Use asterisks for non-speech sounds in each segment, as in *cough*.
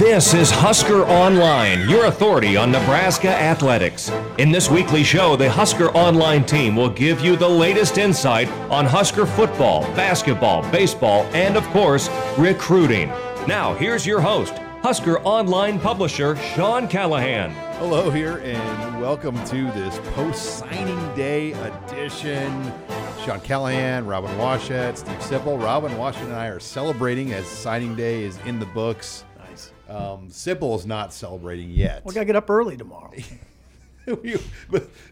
This is Husker Online, your authority on Nebraska athletics. In this weekly show, the Husker Online team will give you the latest insight on Husker football, basketball, baseball, and of course, recruiting. Now, here's your host, Husker Online publisher Sean Callahan. Hello here, and welcome to this post signing day edition. Sean Callahan, Robin Washut, Steve Sipple. Robin Washut and I are celebrating as signing day is in the books. Nice. Um, Sipple is not celebrating yet. We gotta get up early tomorrow. *laughs*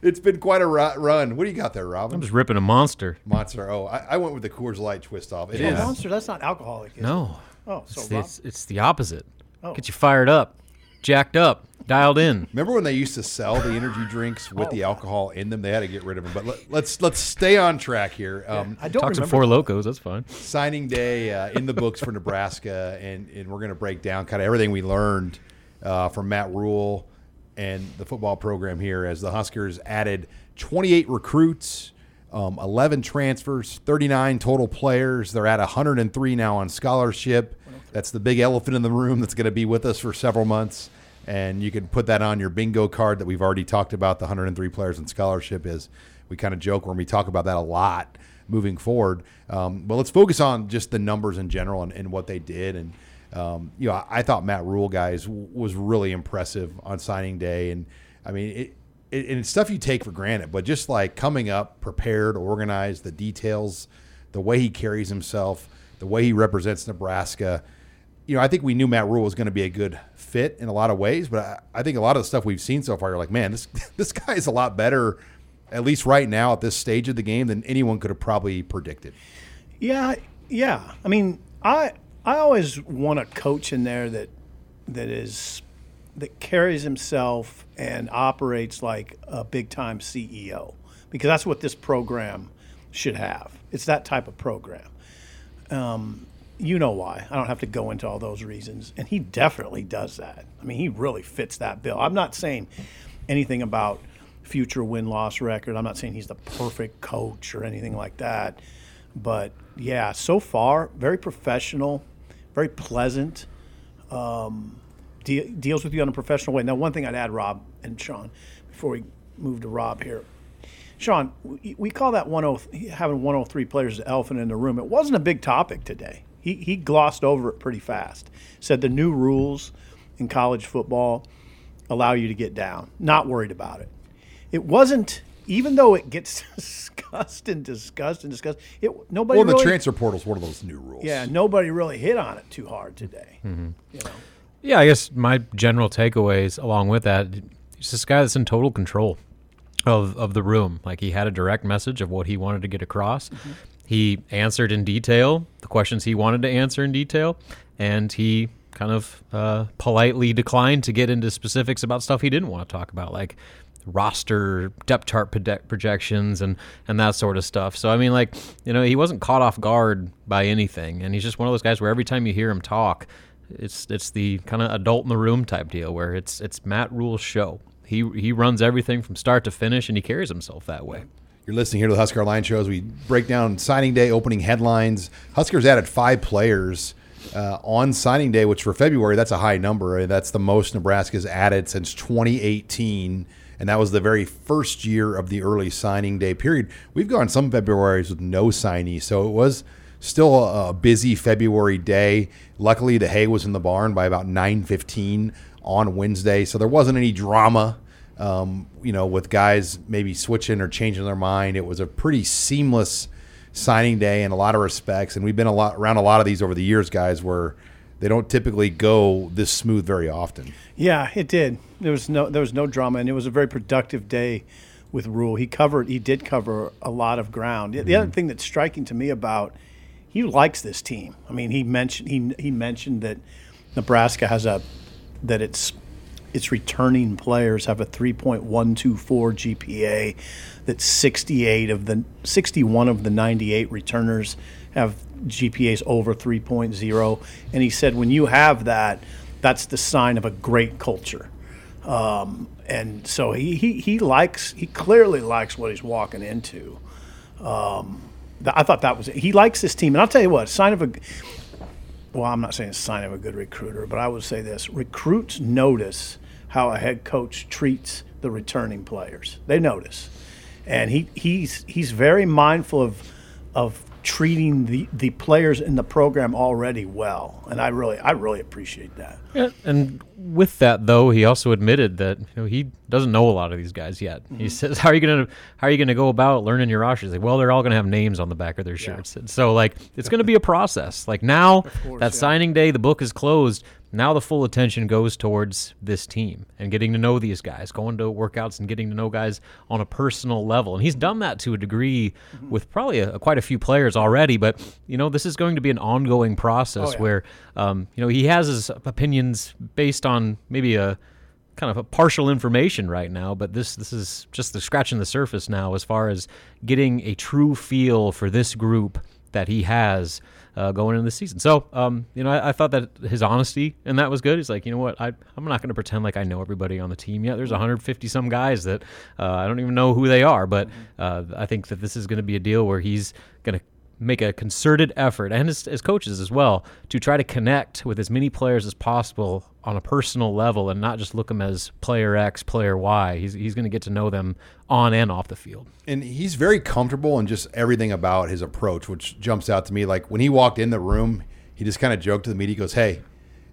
it's been quite a ru- run. What do you got there, Robin? I'm just ripping a monster. Monster. Oh, I, I went with the Coors Light twist off. It Oh, is. Monster, that's not alcoholic. Is No. It? Oh, so It's, Rob, it's, it's the opposite. Oh. Get you fired up, jacked up, dialed in. Remember when they used to sell the energy drinks with the alcohol in them? They had to get rid of them. But let, let's let's stay on track here. Um, I don't Talk some remember. Four Lokos. That's fine. signing day uh, in the books for Nebraska, and, and we're going to break down kind of everything we learned uh, from Matt Rhule and the football program here as the Huskers added 28 recruits, um, 11 transfers, 39 total players. They're at 103 now on scholarship. That's the big elephant in the room that's going to be with us for several months. And you can put that on your bingo card that we've already talked about. The 103 players in scholarship is we kind of joke when we talk about that a lot moving forward. Um, but let's focus on just the numbers in general and, and what they did. And um, you know, I, I thought Matt Rhule guys w- was really impressive on signing day. And I mean, it, it, and it's stuff you take for granted, but just like coming up prepared, organized, the details, the way he carries himself, the way he represents Nebraska. You know, I think we knew Matt Rhule was going to be a good fit in a lot of ways, but I, I think a lot of the stuff we've seen so far, you're like, man, this *laughs* this guy is a lot better, at least right now at this stage of the game, than anyone could have probably predicted. Yeah, yeah. I mean, I I always want a coach in there that that is that carries himself and operates like a big time CEO because that's what this program should have. It's that type of program. Um, you know why. I don't have to go into all those reasons. And he definitely does that. I mean, he really fits that bill. I'm not saying anything about future win loss record. I'm not saying he's the perfect coach or anything like that. But yeah, so far, very professional, very pleasant, um, de- deals with you in a professional way. Now, one thing I'd add, Rob and Sean, before we move to Rob here. Sean, we, we call that 10, having 103 players the elephant in the room. It wasn't a big topic today. He, he glossed over it pretty fast. Said the new rules in college football allow you to get down. Not worried about it. It wasn't, even though it gets *laughs* discussed and discussed and discussed, it nobody Well, the really, transfer portal is one of those new rules. yeah, nobody really hit on it too hard today. Mm-hmm. You know, Yeah, I guess my general takeaways along with that, he's this guy that's in total control of of the room. Like he had a direct message of what he wanted to get across. He answered in detail the questions he wanted to answer in detail, and he kind of uh, politely declined to get into specifics about stuff he didn't want to talk about, like roster depth chart projections and and that sort of stuff. So I mean, like you know, he wasn't caught off guard by anything, and he's just one of those guys where every time you hear him talk, it's it's the kind of adult in the room type deal where it's it's Matt Rhule's show. He he runs everything from start to finish, and he carries himself that way. You're listening here to the Husker Line Show as we break down signing day opening headlines. Huskers added five players uh, on signing day, which for February, that's a high number. That's the most Nebraska's added since 2018. And that was the very first year of the early signing day period. We've gone some Februarys with no signees. So it was still a busy February day. Luckily, the hay was in the barn by about 9.15 on Wednesday. So there wasn't any drama um, you know, with guys maybe switching or changing their mind. It was a pretty seamless signing day in a lot of respects, and we've been a lot around a lot of these over the years, guys, where they don't typically go this smooth very often. Yeah, it did. There was no there was no drama, and it was a very productive day with Rhule. He covered he did cover a lot of ground. The other thing that's striking to me about he likes this team. I mean, he mentioned he he mentioned that Nebraska has a that its its returning players have a 3.124 GPA. That 68 of the 61 of the 98 returners have GPAs over 3.0. And he said when you have that, that's the sign of a great culture. Um, and so he, he, he likes he clearly likes what he's walking into. Um, I thought that was he likes this team, and I'll tell you what, sign of a well, I'm not saying it's a sign of a good recruiter, but I would say this: recruits notice how a head coach treats the returning players. They notice, and he he's he's very mindful of of treating the, the players in the program already well, and I really I really appreciate that. Yeah, and with that though, he also admitted that you know he doesn't know a lot of these guys yet. He Mhm. says, "How are you gonna How are you gonna go about learning your roster?" He's like, "Well, they're all gonna have names on the back of their shirts, and so like it's gonna be a process. Like now, that signing day, the book is closed. Now the full attention goes towards this team and getting to know these guys, going to workouts and getting to know guys on a personal level. And he's done that to a degree with probably a, quite a few players already. But you know, this is going to be an ongoing process Oh, yeah. where um, you know he has his opinions based on maybe a kind of a partial information right now, but this this is just the scratching the surface now as far as getting a true feel for this group that he has uh, going into the season. So, um, you know, I, I thought that his honesty and that was good. He's like, you know what, I, I'm not going to pretend like I know everybody on the team yet. There's 150 some guys that uh, I don't even know who they are, but uh, I think that this is going to be a deal where he's going to make a concerted effort and as, as coaches as well to try to connect with as many players as possible on a personal level and not just look them as player X, player Y. He's, he's going to get to know them on and off the field. and he's very comfortable in just everything about his approach, which jumps out to me. Like when he walked in the room, he just kind of joked to the media. He goes, "Hey,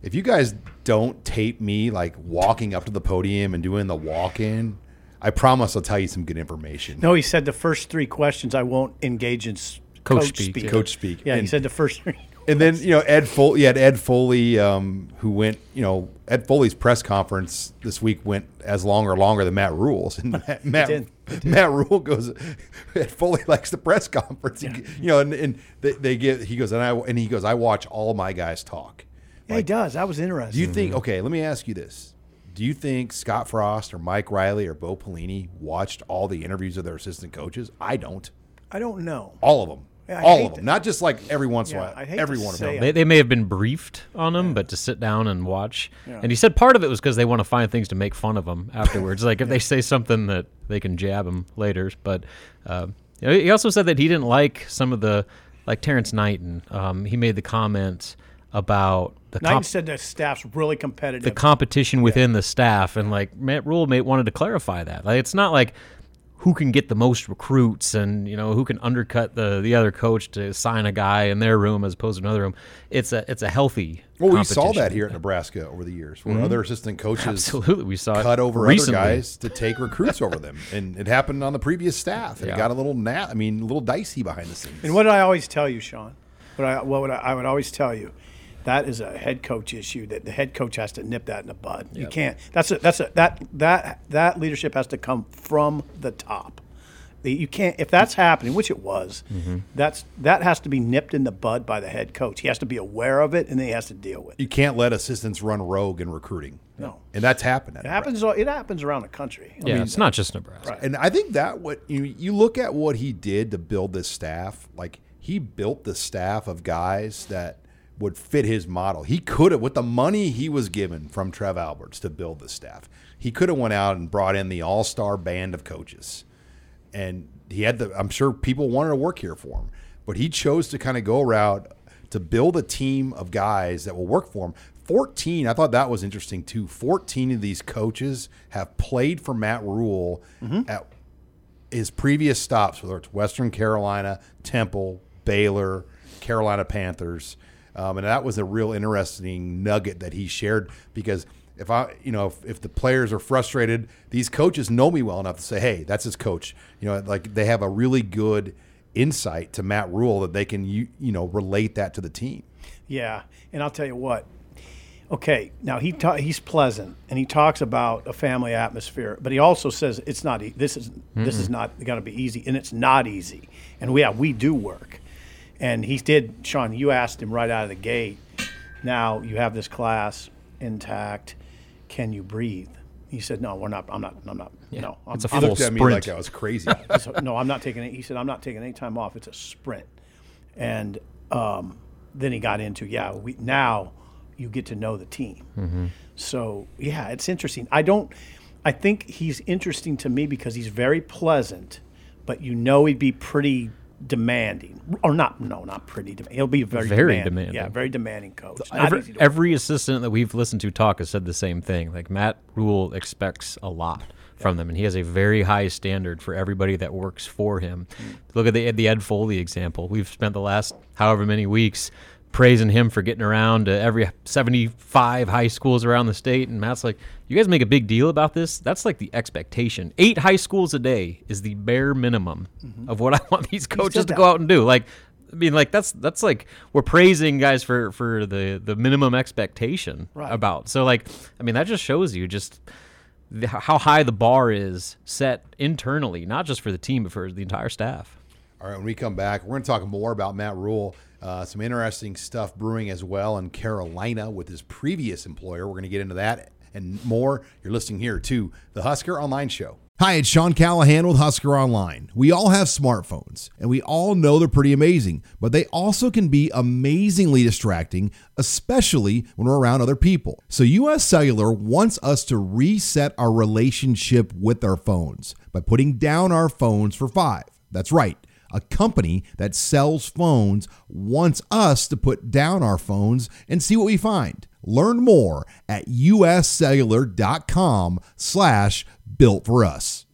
if you guys don't tape me like walking up to the podium and doing the walk-in, I promise I'll tell you some good information." No, he said the first three questions I won't engage in s- Coach coach, speak, speak. Coach speak. Yeah, he And- said the first. *laughs* And then you know Ed Foley, you had Ed Foley, um, who went, you know, Ed Foley's press conference this week went as long or longer than Matt Rhule's, and *laughs* Matt Matt, did. It did. Matt Rhule goes, *laughs* Ed Foley likes the press conference, He- you know, and, and they, they give he goes and I and he goes, I watch all my guys talk. Yeah, he does. That was interesting. Do you think? Okay, let me ask you this: Do you think Scott Frost or Mike Riley or Bo Pelini watched all the interviews of their assistant coaches? I don't. I don't know. All of them. Yeah, I all of them. to- Not just like every once in Yeah, a while. Every one of them. They, they may have been briefed on them, but to sit down and watch. Yeah. And he said part of it was because they want to find things to make fun of them afterwards. *laughs* like if they say something that they can jab them later. But uh, he also said that he didn't like some of the, like Terrance Knighton. Um, he made the comment about the Knighton comp- said the staff's really competitive. the competition within the staff, and like Matt Rhule may, wanted to clarify that. Like it's not like who can get the most recruits and you know who can undercut the the other coach to sign a guy in their room as opposed to another room. It's a it's a healthy. Well, we saw that here at Nebraska over the years, where Mhm. other assistant coaches Absolutely, we saw it cut over recently. other guys to take recruits over them, *laughs* and it happened on the previous staff. And Yeah. it got a little nat, I mean, a little dicey behind the scenes. And what did I always tell you, Sean? What I what would I, I would always tell you, that is a head coach issue. That the head coach has to nip that in the bud. You can't. That's a that's a that that that leadership has to come from the top. You can't if that's happening, which it was. Mm-hmm. That's that has to be nipped in the bud by the head coach. He has to be aware of it, and then he has to deal with it. you can't let assistants run rogue in recruiting. No. and that's happened. It happens. It happens around the country. I Yeah, mean, it's not just Nebraska. Right. And I think that what you you look at what he did to build this staff, like he built the staff of guys that would fit his model. He could have with the money he was given from Trev Alberts to build the staff. He could have went out and brought in the all-star band of coaches. And he had the I'm sure people wanted to work here for him, but he chose to kind of go around to build a team of guys that will work for him. 14, I thought that was interesting too. 14 of these coaches have played for Matt Rhule mm-hmm. at his previous stops, whether it's Western Carolina, Temple, Baylor, Carolina Panthers, um, and that was a real interesting nugget that he shared because if I, you know, if, if the players are frustrated, these coaches know me well enough to say, "Hey, that's his coach." You know, like they have a really good insight to Matt Rhule that they can, you, you know, relate that to the team. Yeah, and I'll tell you what. Okay, now he ta- he's pleasant and he talks about a family atmosphere, but he also says it's not e- this is this is not going to be easy, and it's not easy. And we yeah, we do work, and he did. Sean, you asked him right out of the gate. now you have this class intact. Can you breathe? He said, "No, we're not. I'm not. I'm not. No, I'm, It's a full He looked at me like I was crazy. *laughs* so, no, I'm not taking it. He said, I'm not taking any time off. It's a sprint. And um, then he got into, yeah, we now you get to know the team. So yeah, it's interesting. I don't. I think he's interesting to me because he's very pleasant, but you know he'd be pretty demanding, or not? No, not pretty demanding. He'll be very Very demanding. demanding. Yeah, very demanding coach. Every, every assistant that we've listened to talk has said the same thing. Like Matt Rhule expects a lot from them, and he has a very high standard for everybody that works for him. Look at the the Ed Foley example. We've spent the last however many weeks praising him for getting around to every 75 high schools around the state, and Matt's like, "You guys make a big deal about this. That's like the expectation. Eight high schools a day is the bare minimum of what I want these *laughs* coaches to go out and do." Like. I mean, like that's that's like we're praising guys for for the the minimum expectation Right. about. So like, I mean, that just shows you just the, how high the bar is set internally, not just for the team but for the entire staff. All right, when we come back, we're going to talk more about Matt Rhule. Uh, some interesting stuff brewing as well in Carolina with his previous employer. We're going to get into that and more. You're listening here to the Husker Online Show. Hi, it's Sean Callahan with Husker Online. We all have smartphones, and we all know they're pretty amazing, but they also can be amazingly distracting, especially when we're around other people. So, US Cellular wants us to reset our relationship with our phones by putting down our phones for five. That's right. A company that sells phones wants us to put down our phones and see what we find. Learn more at uscellular.com slash built for us.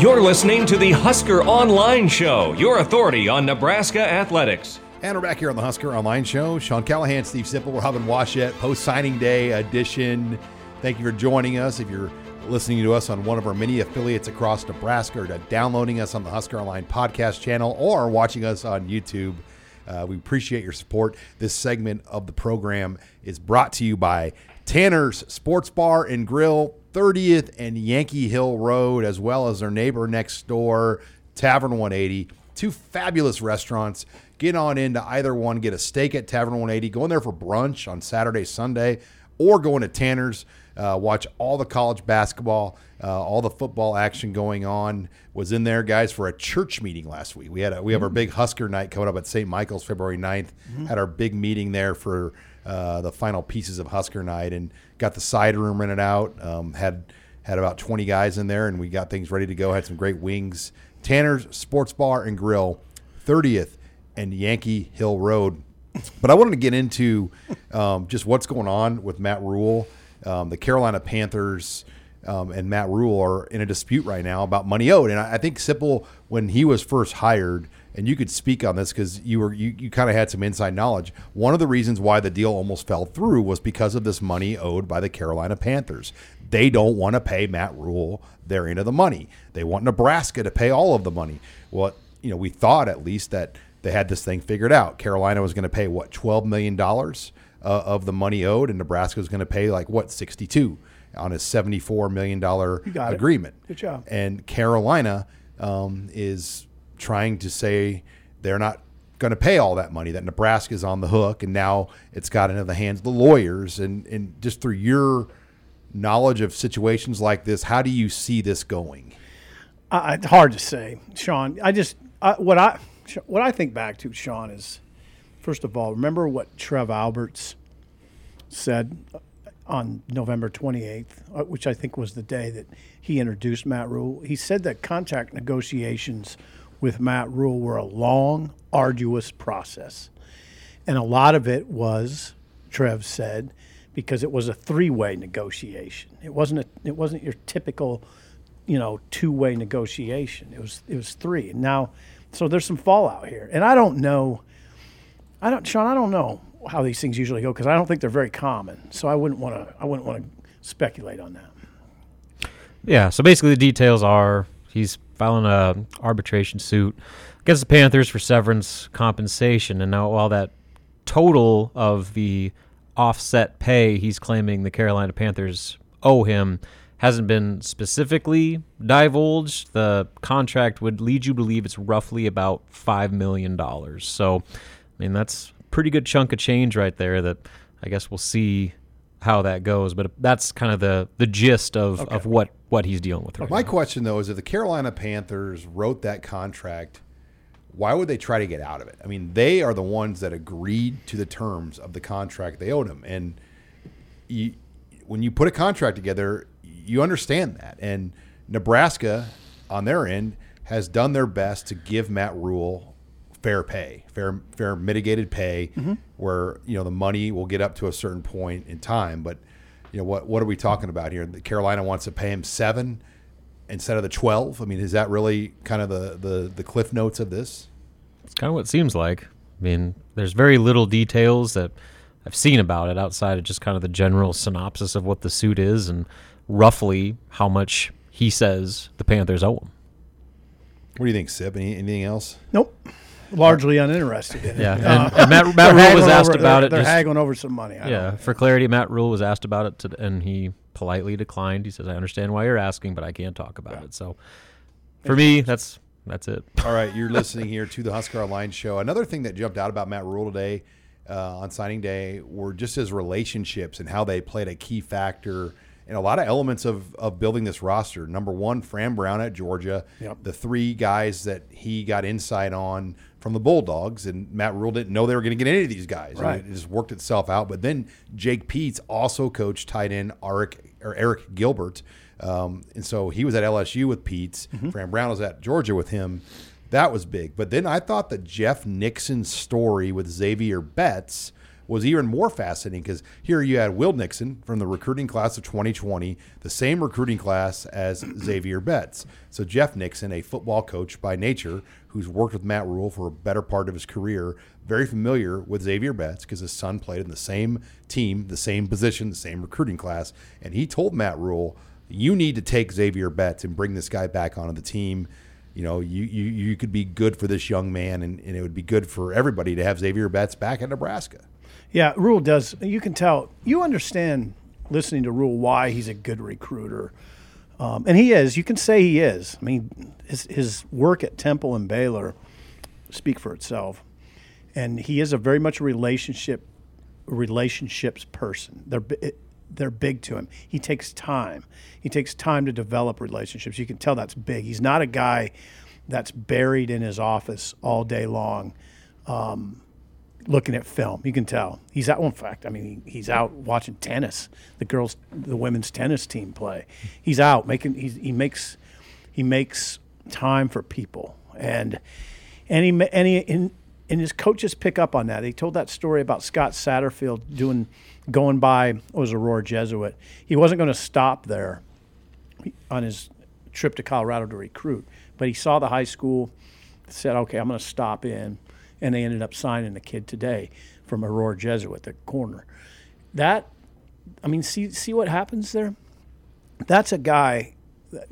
You're listening to the Husker Online Show, your authority on Nebraska athletics. And we're back here on the Husker Online Show. Sean Callahan, Steve Sipple, we're having Washut post signing day edition. Thank you for joining us. If you're listening to us on one of our many affiliates across Nebraska or to downloading us on the Husker Online podcast channel or watching us on YouTube, uh, we appreciate your support. This segment of the program is brought to you by Tanner's Sports Bar and Grill, 30th and Yankee Hill Road, as well as their neighbor next door, Tavern 180. Two fabulous restaurants. Get on into either one. Get a steak at Tavern 180. Go in there for brunch on Saturday, Sunday, or go into Tanner's. Uh, watch all the college basketball, uh, all the football action going on. Was in there, guys, for a church meeting last week. We had a, we have our big Husker night coming up at St. Michael's February 9th. Had our big meeting there for uh, the final pieces of Husker night and got the side room rented out. Um, had had about 20 guys in there, and we got things ready to go. Had some great wings. Tanner's Sports Bar and Grill, 30th and Yankee Hill Road. But I wanted to get into um, just what's going on with Matt Rhule. Um, the Carolina Panthers um, and Matt Rhule are in a dispute right now about money owed. And I, I think Sipple, when he was first hired, and you could speak on this because you were you, you kind of had some inside knowledge. One of the reasons why the deal almost fell through was because of this money owed by the Carolina Panthers. They don't want to pay Matt Rhule their end of the money. They want Nebraska to pay all of the money. Well, you know, we thought at least that they had this thing figured out. Carolina was going to pay what twelve million dollars uh, of the money owed, and Nebraska is going to pay like what sixty two on a seventy four million dollar got it. agreement. Good job. And Carolina um, is trying to say they're not going to pay all that money. That Nebraska is on the hook, and now it's got into the hands of the lawyers. And and just through your knowledge of situations like this, how do you see this going? I, it's hard to say, Sean. I just I, what I what I think back to, Sean, is first of all, remember what Trev Alberts said on November 28th, uh, which I think was the day that he introduced Matt Rhule. He said that contract negotiations with Matt Rhule were a long, arduous process, and a lot of it was, Trev said, because it was a three-way negotiation. It wasn't a, it wasn't your typical you know two-way negotiation. It was it was three. And now, so there's some fallout here, and I don't know. I don't, Sean. I don't know how these things usually go because I don't think they're very common. So I wouldn't want to. I wouldn't want to speculate on that. Yeah. So basically, the details are he's filing a arbitration suit against the Panthers for severance compensation, and now while that total of the offset pay he's claiming the Carolina Panthers owe him hasn't been specifically divulged. The contract would lead you to believe it's roughly about five million dollars. So, I mean, that's pretty good chunk of change right there. That I guess we'll see how that goes. But that's kind of the the gist of, of what what he's dealing with right My now. question though is if the Carolina Panthers wrote that contract, why would they try to get out of it? I mean, they are the ones that agreed to the terms of the contract they owed him, and you, when you put a contract together, you understand that. And Nebraska, on their end, has done their best to give Matt Rhule fair pay, fair fair mitigated pay, mm-hmm. where you know the money will get up to a certain point in time. But you know what what are we talking about here? Carolina wants to pay him seven instead of the twelve. I mean, is that really kind of the the, the cliff notes of this? It's kind of what it seems like. I mean, there's very little details that I've seen about it outside of just kind of the general synopsis of what the suit is and roughly how much he says the Panthers owe him. What do you think, Sip? Any, anything else? Nope. Largely uninterested in it. Yeah, and- Uh, and Matt- *laughs* Matt Rhule was asked over- about they're- it They're just- haggling over some money. I Yeah, for clarity, Matt Rhule was asked about it, to, and he politely declined. He says, "I understand why you're asking, but I can't talk about it." So, for me, that's that's it. *laughs* All right, you're listening here to the Husker Online Show. Another thing that jumped out about Matt Rhule today uh, on signing day were just his relationships and how they played a key factor in a lot of elements of, of building this roster. Number one, Fran Brown at Georgia, Yep. the three guys that he got insight on from the Bulldogs, and Matt Rhule didn't know they were going to get any of these guys. Right. it just worked itself out. But then Jake Peetz also coached tight end Eric, or Arik Gilbert. Um, and so he was at LSU with Peetz. Fran Brown was at Georgia with him. That was big. But then I thought the Jeff Nixon story with Xavier Betts was even more fascinating because here you had Will Nixon from the recruiting class of 2020, the same recruiting class as Xavier Betts. So Jeff Nixon, a football coach by nature, who's worked with Matt Rhule for a better part of his career, very familiar with Xavier Betts because his son played in the same team, the same position, the same recruiting class. And he told Matt Rhule, you need to take Xavier Betts and bring this guy back onto the team. You know, you, you, you could be good for this young man, and, and it would be good for everybody to have Xavier Betts back at Nebraska. Yeah, Rhule does. You can tell. You understand listening to Rhule why he's a good recruiter, um, and he is. You can say he is. I mean, his his work at Temple and Baylor speak for itself, and he is a very much a relationship relationships person. They're bi- they're big to him. He takes time. He takes time to develop relationships. You can tell that's big. He's not a guy that's buried in his office all day long. Um, looking at film. You can tell he's out. In fact, I mean, he's out watching tennis. The girls, the women's tennis team play. He's out making. He's, he makes he makes time for people, and and he and he and, and his coaches pick up on that. He told that story about Scott Satterfield doing going by. Was Aurora Jesuit. He wasn't going to stop there on his trip to Colorado to recruit, but he saw the high school, said, "Okay, I'm going to stop in," and they ended up signing the kid today from Aurora Jesuit, the corner. That, I mean, see see what happens there. That's a guy,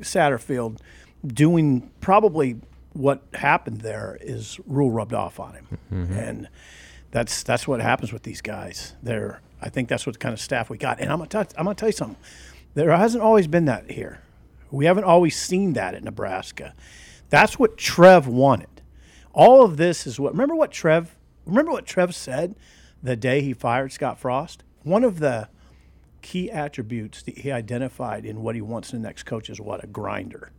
Satterfield, doing probably what happened there is Rhule rubbed off on him, mm-hmm. and that's that's what happens with these guys. They're I think that's what kind of staff we got. And I'm gonna tell, I'm gonna tell you something. There hasn't always been that here. We haven't always seen that at Nebraska. That's what Trev wanted. All of this is what. Remember what Trev. Remember what Trev said the day he fired Scott Frost. One of the key attributes that he identified in what he wants in the next coach is what a grinder.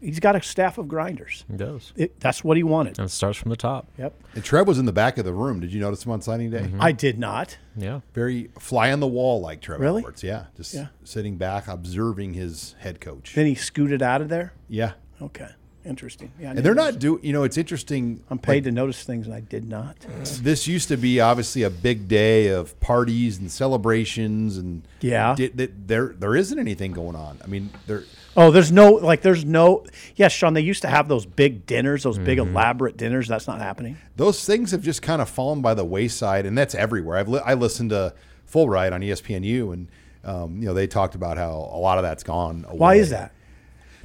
He's got a staff of grinders. He does. It, that's what he wanted. And it starts from the top. Yep. And Trev was in the back of the room. Did you notice him on signing day? Mm-hmm. I did not. Yeah. Very fly on the wall like Trev Really? Edwards. Yeah, just Yeah. sitting back, observing his head coach. Then he scooted out of there. Yeah, Okay. Interesting. Yeah. And they're not do. You know, it's interesting. I'm paid to notice things, and I did not. this used to be obviously a big day of parties and celebrations and Yeah. di- di- there there isn't anything going on i mean there Oh, there's no like. There's no. Yes, Sean. They used to have those big dinners, those big elaborate dinners. That's not happening. those things have just kind of fallen by the wayside and that's everywhere i've li- i listened to full ride on espnu and um, you know they talked about how a lot of that's gone away. Why is that?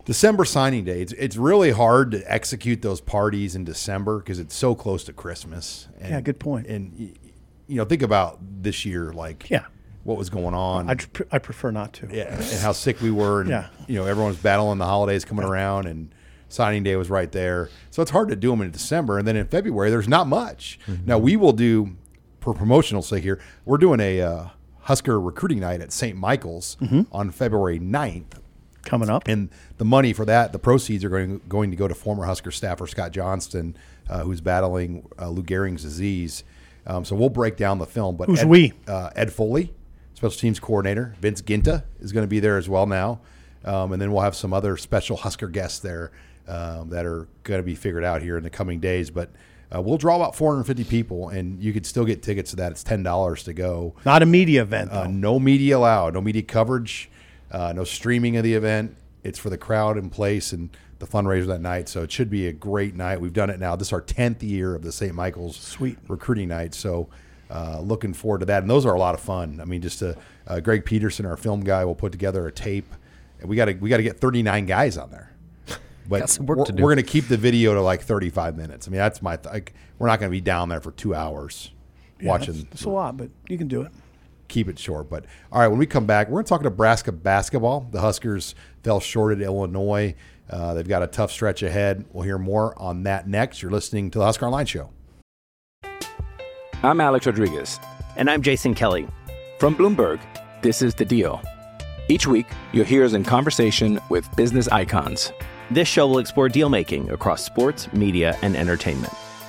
December signing day it's, it's really hard to execute those parties in december because it's so close to christmas and, Yeah, good point. and you know think about this year like Yeah. what was going on I I prefer not to. Yeah, and how sick we were, and Yeah. you know everyone was battling the holidays coming around, and signing day was right there. So it's hard to do them in December, and then in February there's not much. Mm-hmm. Now we will do for promotional sake here, we're doing a uh, Husker recruiting night at St. Michael's on February 9th. Coming up. And the money for that, the proceeds are going, going to go to former Husker staffer Scott Johnston, uh, who's battling uh, Lou Gehrig's disease. Um, so we'll break down the film. But Who's Ed, we? Uh, Ed Foley, special teams coordinator. Vince Ginta is going to be there as well now. Um, and then we'll have some other special Husker guests there um, that are going to be figured out here in the coming days. But uh, we'll draw about 450 people, and you could still get tickets to that. It's $10 to go. Not a media event, though. Uh, no media allowed. No media coverage. Uh, no streaming of the event. It's for the crowd in place and the fundraiser that night. So it should be a great night. We've done it now. This is our tenth year of the St. Michael's Sweet. recruiting night. So uh, looking forward to that. And those are a lot of fun. I mean, just uh, uh, Greg Peterson, our film guy, will put together a tape. And we got to we got to get 39 guys on there. *laughs* But Got some work we're, we're going to keep the video to like 35 minutes. I mean, that's my. Th- like, we're not going to be down there for two hours Yeah, watching that's a lot, but you can do it. Keep it short. But all right, when we come back, we're going to talk Nebraska basketball. The Huskers fell short at Illinois. Uh, they've got a tough stretch ahead. We'll hear more on that next. You're listening to the Husker Online Show. I'm Alex Rodriguez. And I'm Jason Kelly. From Bloomberg, this is The Deal. Each week, you'll hear us in conversation with business icons. This show will explore deal making across sports, media, and entertainment.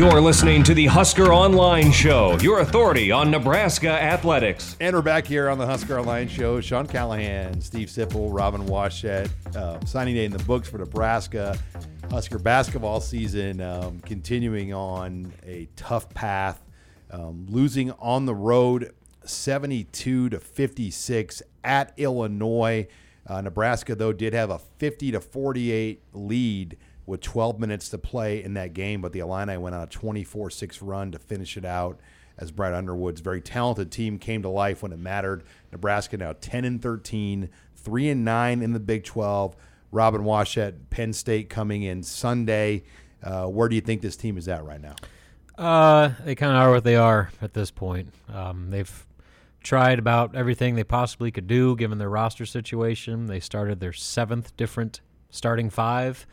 You're listening to the Husker Online Show, your authority on Nebraska athletics. And we're back here on the Husker Online Show. Sean Callahan, Steve Sipple, Robin Washut, uh, signing day in the books for Nebraska. Husker basketball season um, continuing on a tough path, um, losing on the road 72 to 56 at Illinois. Uh, Nebraska, though, did have a 50 to 48 lead with 12 minutes to play in that game, but the Illini went on a 24 6 run to finish it out as Brad Underwood's very talented team came to life when it mattered. Nebraska now 10 and 13, 3 and 9 in the Big 12. Robin Washut, Penn State coming in Sunday. Uh, where do you think this team is at right now? Uh, they kind of are what they are at this point. Um, they've tried about everything they possibly could do given their roster situation. They started their seventh different starting five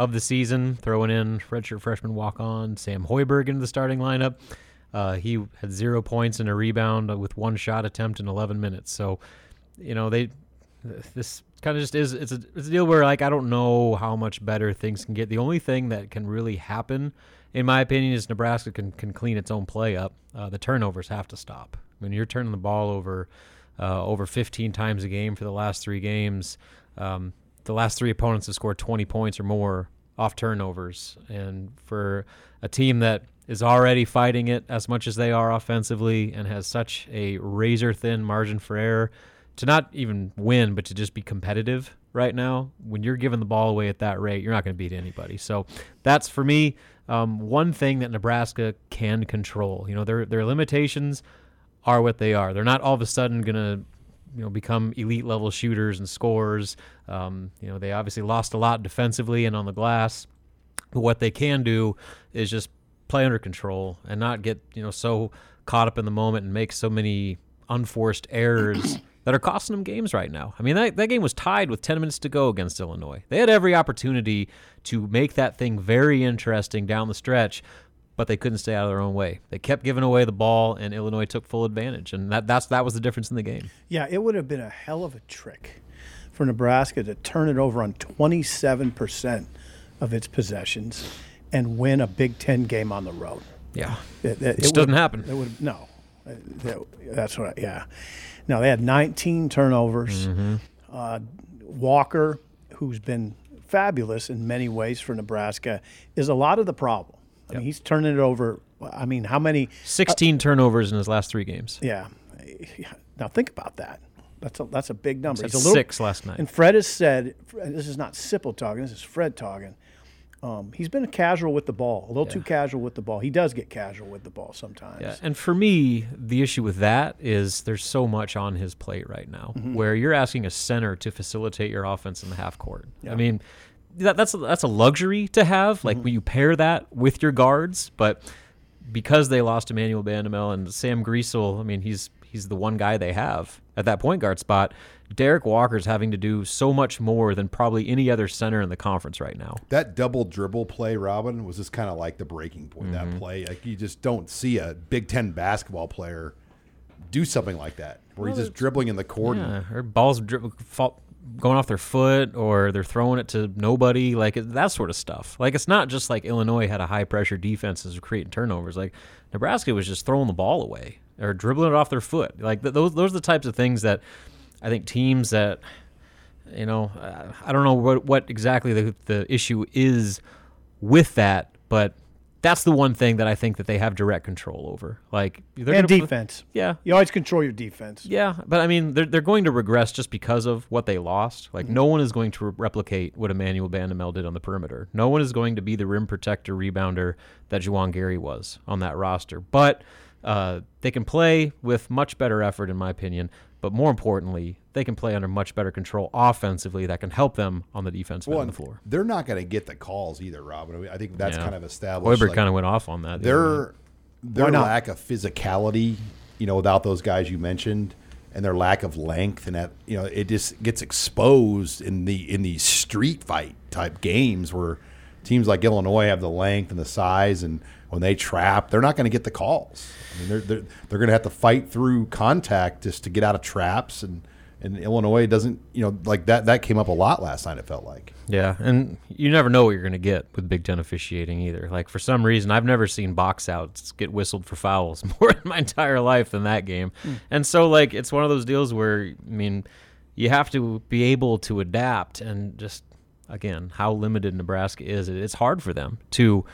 of the season, throwing in redshirt freshman walk on Sam Hoiberg into the starting lineup. Uh, he had zero points and a rebound with one shot attempt in 11 minutes. So, you know, they this kind of just is it's a, it's a deal where like I don't know how much better things can get. The only thing that can really happen, in my opinion, is Nebraska can can clean its own play up. Uh, the turnovers have to stop. When you're turning the ball over uh, over 15 times a game for the last three games, um, the last three opponents have scored 20 points or more off turnovers, and for a team that is already fighting it as much as they are offensively and has such a razor thin margin for error to not even win, but to just be competitive right now, when you're giving the ball away at that rate, you're not going to beat anybody. So that's for me um, one thing that Nebraska can control. You know, their their limitations are what they are. They're not all of a sudden going to you know become elite level shooters and scorers. Um, you know, they obviously lost a lot defensively and on the glass. But what they can do is just play under control and not get you know so caught up in the moment and make so many unforced errors *clears throat* that are costing them games right now. I mean, that, that game was tied with 10 minutes to go against Illinois. They had every opportunity to make that thing very interesting down the stretch, but they couldn't stay out of their own way. They kept giving away the ball, and Illinois took full advantage, and that that's that was the difference in the game. Yeah, it would have been a hell of a trick for Nebraska to turn it over on 27% of its possessions and win a Big Ten game on the road. Yeah, It, it just doesn't happen. It would no. That- That's what. I, yeah. Now they had 19 turnovers. Mm-hmm. Uh, Walker, who's been fabulous in many ways for Nebraska, is a lot of the problem. I mean, he's turning it over. I mean, how many? 16 turnovers in his last three games. Yeah. Now think about that. That's a that's a big number. He's a little- six last night. And Fred has said, this is not Sipple talking. This is Fred talking. Um, he's been casual with the ball, a little too casual with the ball. He does get casual with the ball sometimes. Yeah, and for me, the issue with that is there's so much on his plate right now Mhm. where you're asking a center to facilitate your offense in the half court. Yeah. I mean, that, that's that's a luxury to have. Like when you pair that with your guards, but because they lost Emmanuel Bandoumel and Sam Griesel, I mean he's he's the one guy they have at that point guard spot. Derrick Walker's having to do so much more than probably any other center in the conference right now. That double dribble play, Robin, was just kind of like the breaking point. Mm-hmm. That play, like you just don't see a Big Ten basketball player do something like that, where he's just dribbling in the court. and- Yeah, or balls drib- fall, going off their foot, or they're throwing it to nobody, like that sort of stuff. Like it's not just like Illinois had a high pressure defense was creating turnovers. Like Nebraska was just throwing the ball away or dribbling it off their foot. Like th- those those are the types of things that I think teams that you know I don't know what what exactly the the issue is with that, but. That's the one thing that I think that they have direct control over. Like they're and gonna- defense. Yeah, You always control your defense. yeah, but I mean, they're, they're going to regress just because of what they lost. Like, mm-hmm. no one is going to re- replicate what Emmanuel Bandoumel did on the perimeter. No one is going to be the rim protector rebounder that Juwan Gary was on that roster. But uh, they can play with much better effort, in my opinion. But more importantly, they can play under much better control offensively that can help them on the defensive end of the floor. They're not going to get the calls either, Robin. I, think that's Yeah. kind of established. Hoiberg like, kind of went off on that. the other night. their their lack of physicality, you know, without those guys you mentioned, and their lack of length, and that you know, it just gets exposed in the in these street fight type games where teams like Illinois have the length and the size, and when they trap, they're not going to get the calls. I mean, they're they're, they're going to have to fight through contact just to get out of traps, and and Illinois doesn't, you know, like that. That came up a lot last night. It felt like. Yeah, and you never know what you're going to get with Big Ten officiating either. Like for some reason, I've never seen box outs get whistled for fouls *laughs* more in my entire life than that game. Hmm. And so, like, it's one of those deals where I mean, you have to be able to adapt and just again how limited Nebraska is. It's hard for them to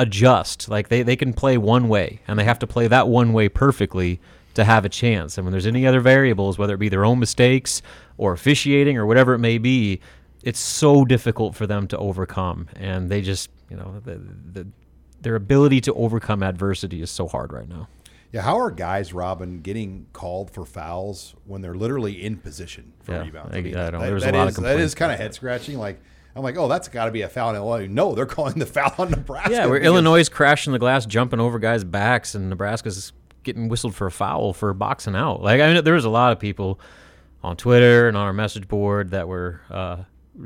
adjust. Like they they can play one way, and they have to play that one way perfectly to have a chance. And when there's any other variables, whether it be their own mistakes or officiating or whatever it may be, it's so difficult for them to overcome. And they just, you know, the, the, their ability to overcome adversity is so hard right now. Yeah, how are guys, Robin, getting called for fouls when they're literally in position for Yeah, rebounds? I- I that- a that lot of is- That complaints is kind of head scratching. Like I'm like, oh, that's got to be a foul in Illinois. No, they're *laughs* calling the foul on Nebraska. Yeah, where because- Illinois is crashing the glass, jumping over guys' backs, and Nebraska's getting whistled for a foul for boxing out. Like I mean, there was a lot of people on Twitter and on our message board that were uh,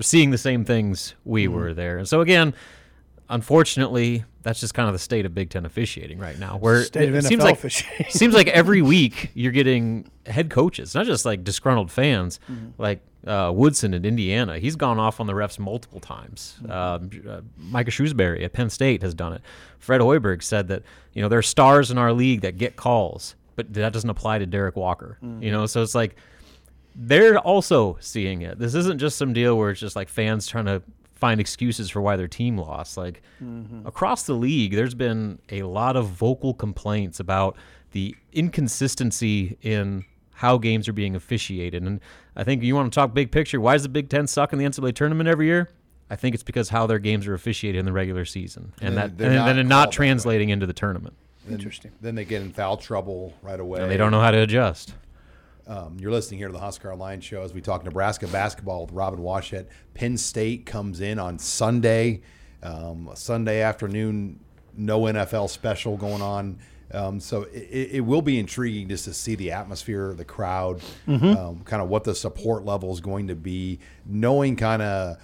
seeing the same things we Mm-hmm. were there, and so again, unfortunately, that's just kind of the state of Big Ten officiating right now. Where State of it seems like officiating. seems like every *laughs* week you're getting head coaches, not just like disgruntled fans, Mm-hmm. like uh, Woodson in Indiana. He's gone off on the refs multiple times. Mm-hmm. Um, uh, Micah Shrewsberry at Penn State has done it. Fred Hoiberg said that you know there are stars in our league that get calls, but that doesn't apply to Derrick Walker. Mm-hmm. You know, so it's like they're also seeing it. This isn't just some deal where it's just like fans trying to find excuses for why their team lost. Like mm-hmm. across the league, there's been a lot of vocal complaints about the inconsistency in how games are being officiated. And I think you want to talk big picture. Why does the Big Ten suck in the NCAA tournament every year? I think it's because how their games are officiated in the regular season, and And that and not then called not translating into the tournament. Then- Interesting. Then they get in foul trouble right away. And they don't know how to adjust. Um, you're listening here to the Husker Line Show as we talk Nebraska basketball with Robin Washut. Penn State comes in on Sunday, um, Sunday afternoon. No NFL special going on, um, so it, it will be intriguing just to see the atmosphere, the crowd, um, kind of what the support level is going to be, knowing kind of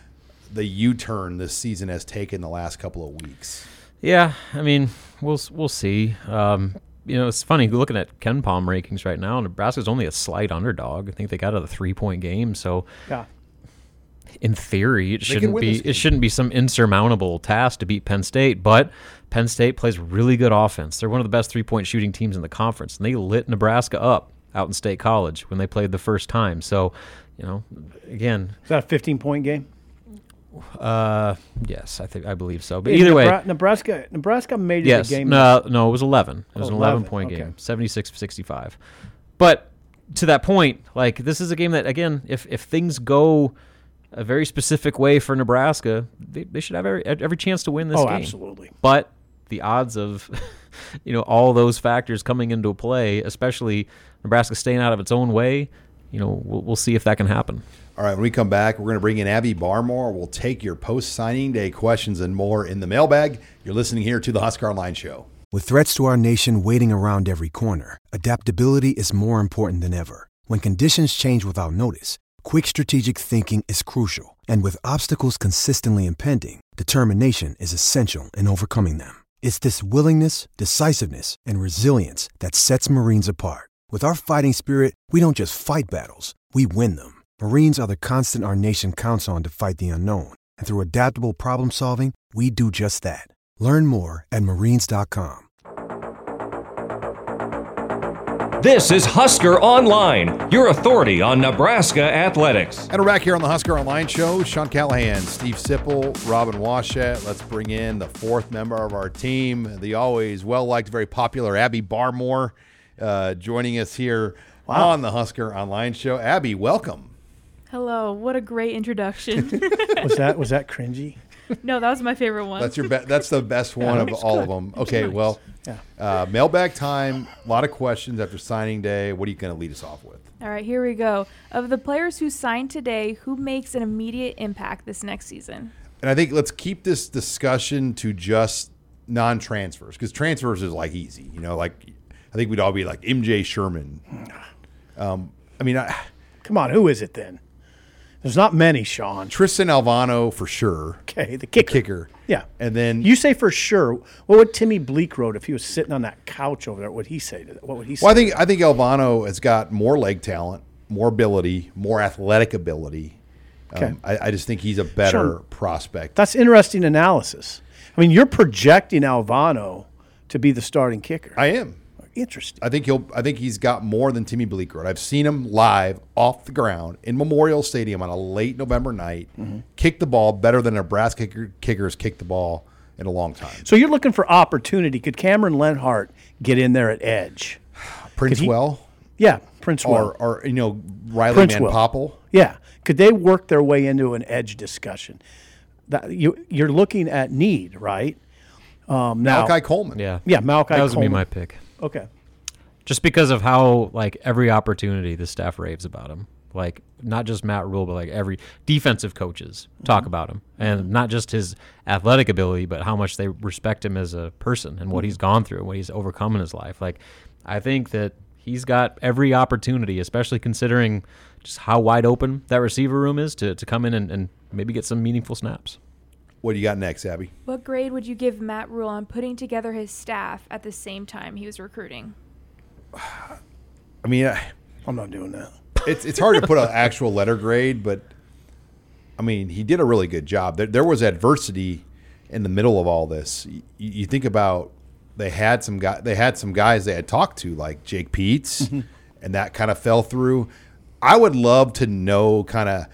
the U-turn this season has taken the last couple of weeks. Yeah, I mean, we'll we'll see. Um, you know, it's funny looking at KenPom rankings right now. Nebraska's only a slight underdog. I think they got out of the three point game, so Yeah. in theory, it can shouldn't be it shouldn't be some insurmountable task to beat Penn State. But Penn State plays really good offense. They're one of the best three point shooting teams in the conference, and they lit Nebraska up out in State College when they played the first time. So, you know, again, Is that a 15 point game? Uh, yes, I think I believe so. But In either way, Nebraska Nebraska made it Yes. a game. No, no, it was 11. It was Oh, an 11, 11, point okay. game, 76 65. But to that point, like this is a game that again, if if things go a very specific way for Nebraska, they, they should have every, every chance to win this Oh, game. absolutely. But the odds of *laughs* you know all those factors coming into play, especially Nebraska staying out of its own way, you know, we'll, we'll see if that can happen. All right, when we come back, we're going to bring in Abby Barmore. We'll take your post signing day questions and more in the mailbag. You're listening here to the Husker Online Show. With threats to our nation waiting around every corner, adaptability is more important than ever. When conditions change without notice, quick strategic thinking is crucial. And with obstacles consistently impending, determination is essential in overcoming them. It's this willingness, decisiveness, and resilience that sets Marines apart. With our fighting spirit, we don't just fight battles, we win them. Marines are the constant our nation counts on to fight the unknown. And through adaptable problem solving, we do just that. Learn more at marines.com. This is Husker Online, your authority on Nebraska athletics. And we're back here on the Husker Online Show. Sean Callahan, Steve Sipple, Robin Washut. Let's bring in the fourth member of our team, the always well liked, very popular Abby Barmore, uh, joining us here wow. on the Husker Online Show. Abby, welcome. Hello. What a great introduction. *laughs* was that was that cringy? No, that was my favorite one. That's your be- that's the best one yeah, of all good. of them. Okay, nice. well, yeah. uh, mailbag time. A lot of questions after signing day. What are you going to lead us off with? All right, here we go. Of the players who signed today, who makes an immediate impact this next season? And I think let's keep this discussion to just non-transfers because transfers is like easy. You know, like I think we'd all be like MJ Sherman. Um, I mean, I, come on, who is it then? There's not many, Sean. Tristan Alvano for sure. Okay, the kicker. The kicker. Yeah. And then you say for sure. What would Timmy Bleekrode if he was sitting on that couch over there? What would he say to that? What would he say? Well, I think I think Alvano has got more leg talent, more ability, more athletic ability. Okay. Um, I, I, just think he's a better prospect. That's interesting analysis. I mean, you're projecting Alvano to be the starting kicker. I am interesting. I think he'll. I think he's got more than Timmy Bleekrode. I've seen him live off the ground in Memorial Stadium on a late November night. Mm-hmm. Kick the ball better than Nebraska kicker, kickers kick the ball in a long time. So you're looking for opportunity. Could Cameron Lenhart get in there at edge? *sighs* Princewill. Yeah, Princewill. Or, or you know Riley Prince Van Poppel. Yeah. Could they work their way into an edge discussion? That you you're looking at need, right? Um, now, Malachi Coleman. Yeah. Yeah, Malachi Coleman. That was Coleman. be my pick. Okay. Just because of how like every opportunity the staff raves about him. Like not just Matt Rhule, but like every defensive coaches talk mm-hmm. about him, and not just his athletic ability, but how much they respect him as a person and what mm-hmm. he's gone through, and what he's overcome in his life. Like, I think that he's got every opportunity, especially considering just how wide open that receiver room is to, to come in and, and maybe get some meaningful snaps. What do you got next, Abby? What grade would you give Matt Rhule on putting together his staff at the same time he was recruiting? *sighs* I mean, I, I'm not doing that. It's it's hard to put an *laughs* actual letter grade, but I mean, he did a really good job. There, there was adversity in the middle of all this. You, you, think about they had some guy they had some guys they had talked to like Jake Peetz, mm-hmm. *laughs* and that kind of fell through. I would love to know kind of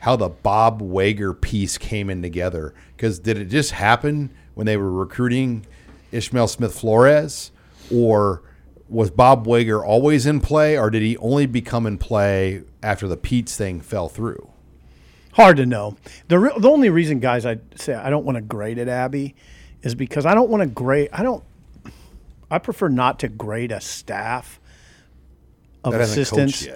how the Bob Wager piece came in together because did it just happen when they were recruiting Ismael Smith Flores or was Bob Wager always in play, or did he only become in play after the Peetz thing fell through? Hard to know. The re- the only reason, guys, I say I don't want to grade it, Abby, is because I don't want to grade. I don't. I prefer not to grade a staff of assistants.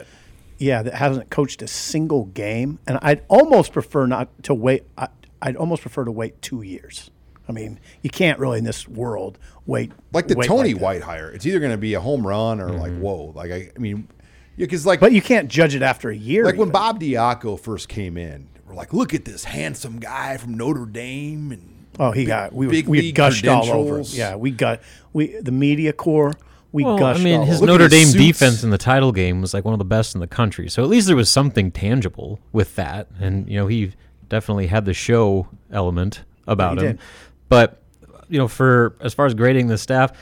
Yeah, that hasn't coached a single game, and I'd almost prefer not to wait. I, I'd almost prefer to wait two years. I mean, you can't really in this world wait. Like the wait Tony like White hire, it's either going to be a home run or mm-hmm. like whoa. Like I, I mean, because like, but you can't judge it after a year. Like even. when Bob Diaco first came in, we're like, look at this handsome guy from Notre Dame and. Oh, he big, got we big we gushed all over. Him. Yeah, we got we the media corps. We well, gushed. I mean, his Notre Dame suits. defense in the title game was like one of the best in the country. So at least there was something tangible with that, and you know he definitely had the show element about yeah, him. Did. But you know, for as far as grading the staff,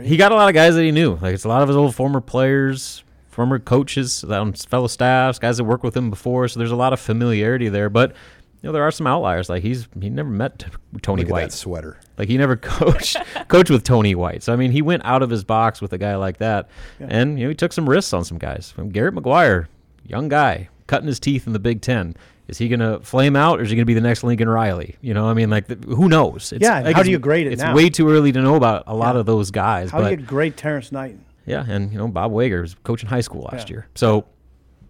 he got a lot of guys that he knew. Like it's a lot of his old former players, former coaches, um, fellow staffs, guys that worked with him before. So there's a lot of familiarity there. But you know, there are some outliers. Like he's he never met Tony Look White. sweater. Like he never *laughs* coached coached with Tony White. So I mean, he went out of his box with a guy like that, yeah. and you know, he took some risks on some guys. From Garret McGuire, young guy, cutting his teeth in the Big Ten. Is he going to flame out, or is he going to be the next Lincoln Riley? You know, I mean, like, the, who knows? It's, yeah. Like how do you grade it? It's now? way too early to know about a lot yeah. of those guys. How but, do you grade Terrance Knight? Yeah, and you know Bob Wager was coaching high school last yeah. year, so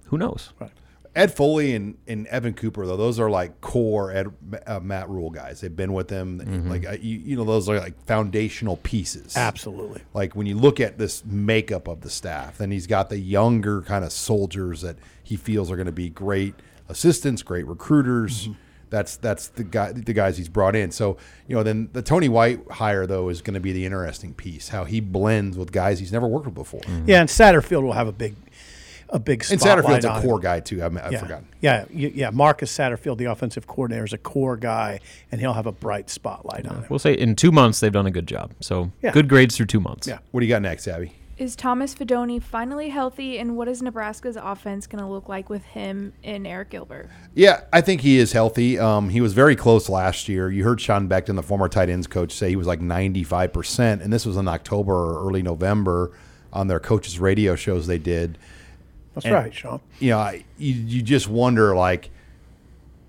who knows? Right. Ed Foley and, and Evan Cooper, though, those are like core Ed, uh, Matt Rhule guys. They've been with him. Mm-hmm. Like, you, you know, those are like foundational pieces. Absolutely. Like when you look at this makeup of the staff, then he's got the younger kind of soldiers that he feels are going to be great assistants, great recruiters. Mm-hmm. That's that's the guy the guys he's brought in. So you know, then the Tony White hire though is going to be the interesting piece. How he blends with guys he's never worked with before. Yeah, and Satterfield will have a big, a big And spotlight Satterfield's a core him. guy too. I, I've yeah. forgotten. Yeah, yeah. Marcus Satterfield, the offensive coordinator, is a core guy, and he'll have a bright spotlight on him. We'll say in two months they've done a good job. So Yeah. good grades through two months. Yeah. What do you got next, Abby? Is Thomas Fidone finally healthy, and what is Nebraska's offense going to look like with him and Arik Gilbert? Yeah, I think he is healthy. Um, he was very close last year. You heard Sean Beckton, the former tight ends coach, say he was like 95%. And this was in October or early November on their coaches' radio shows they did. That's And, right, Sean. You know, I, you, you just wonder, like,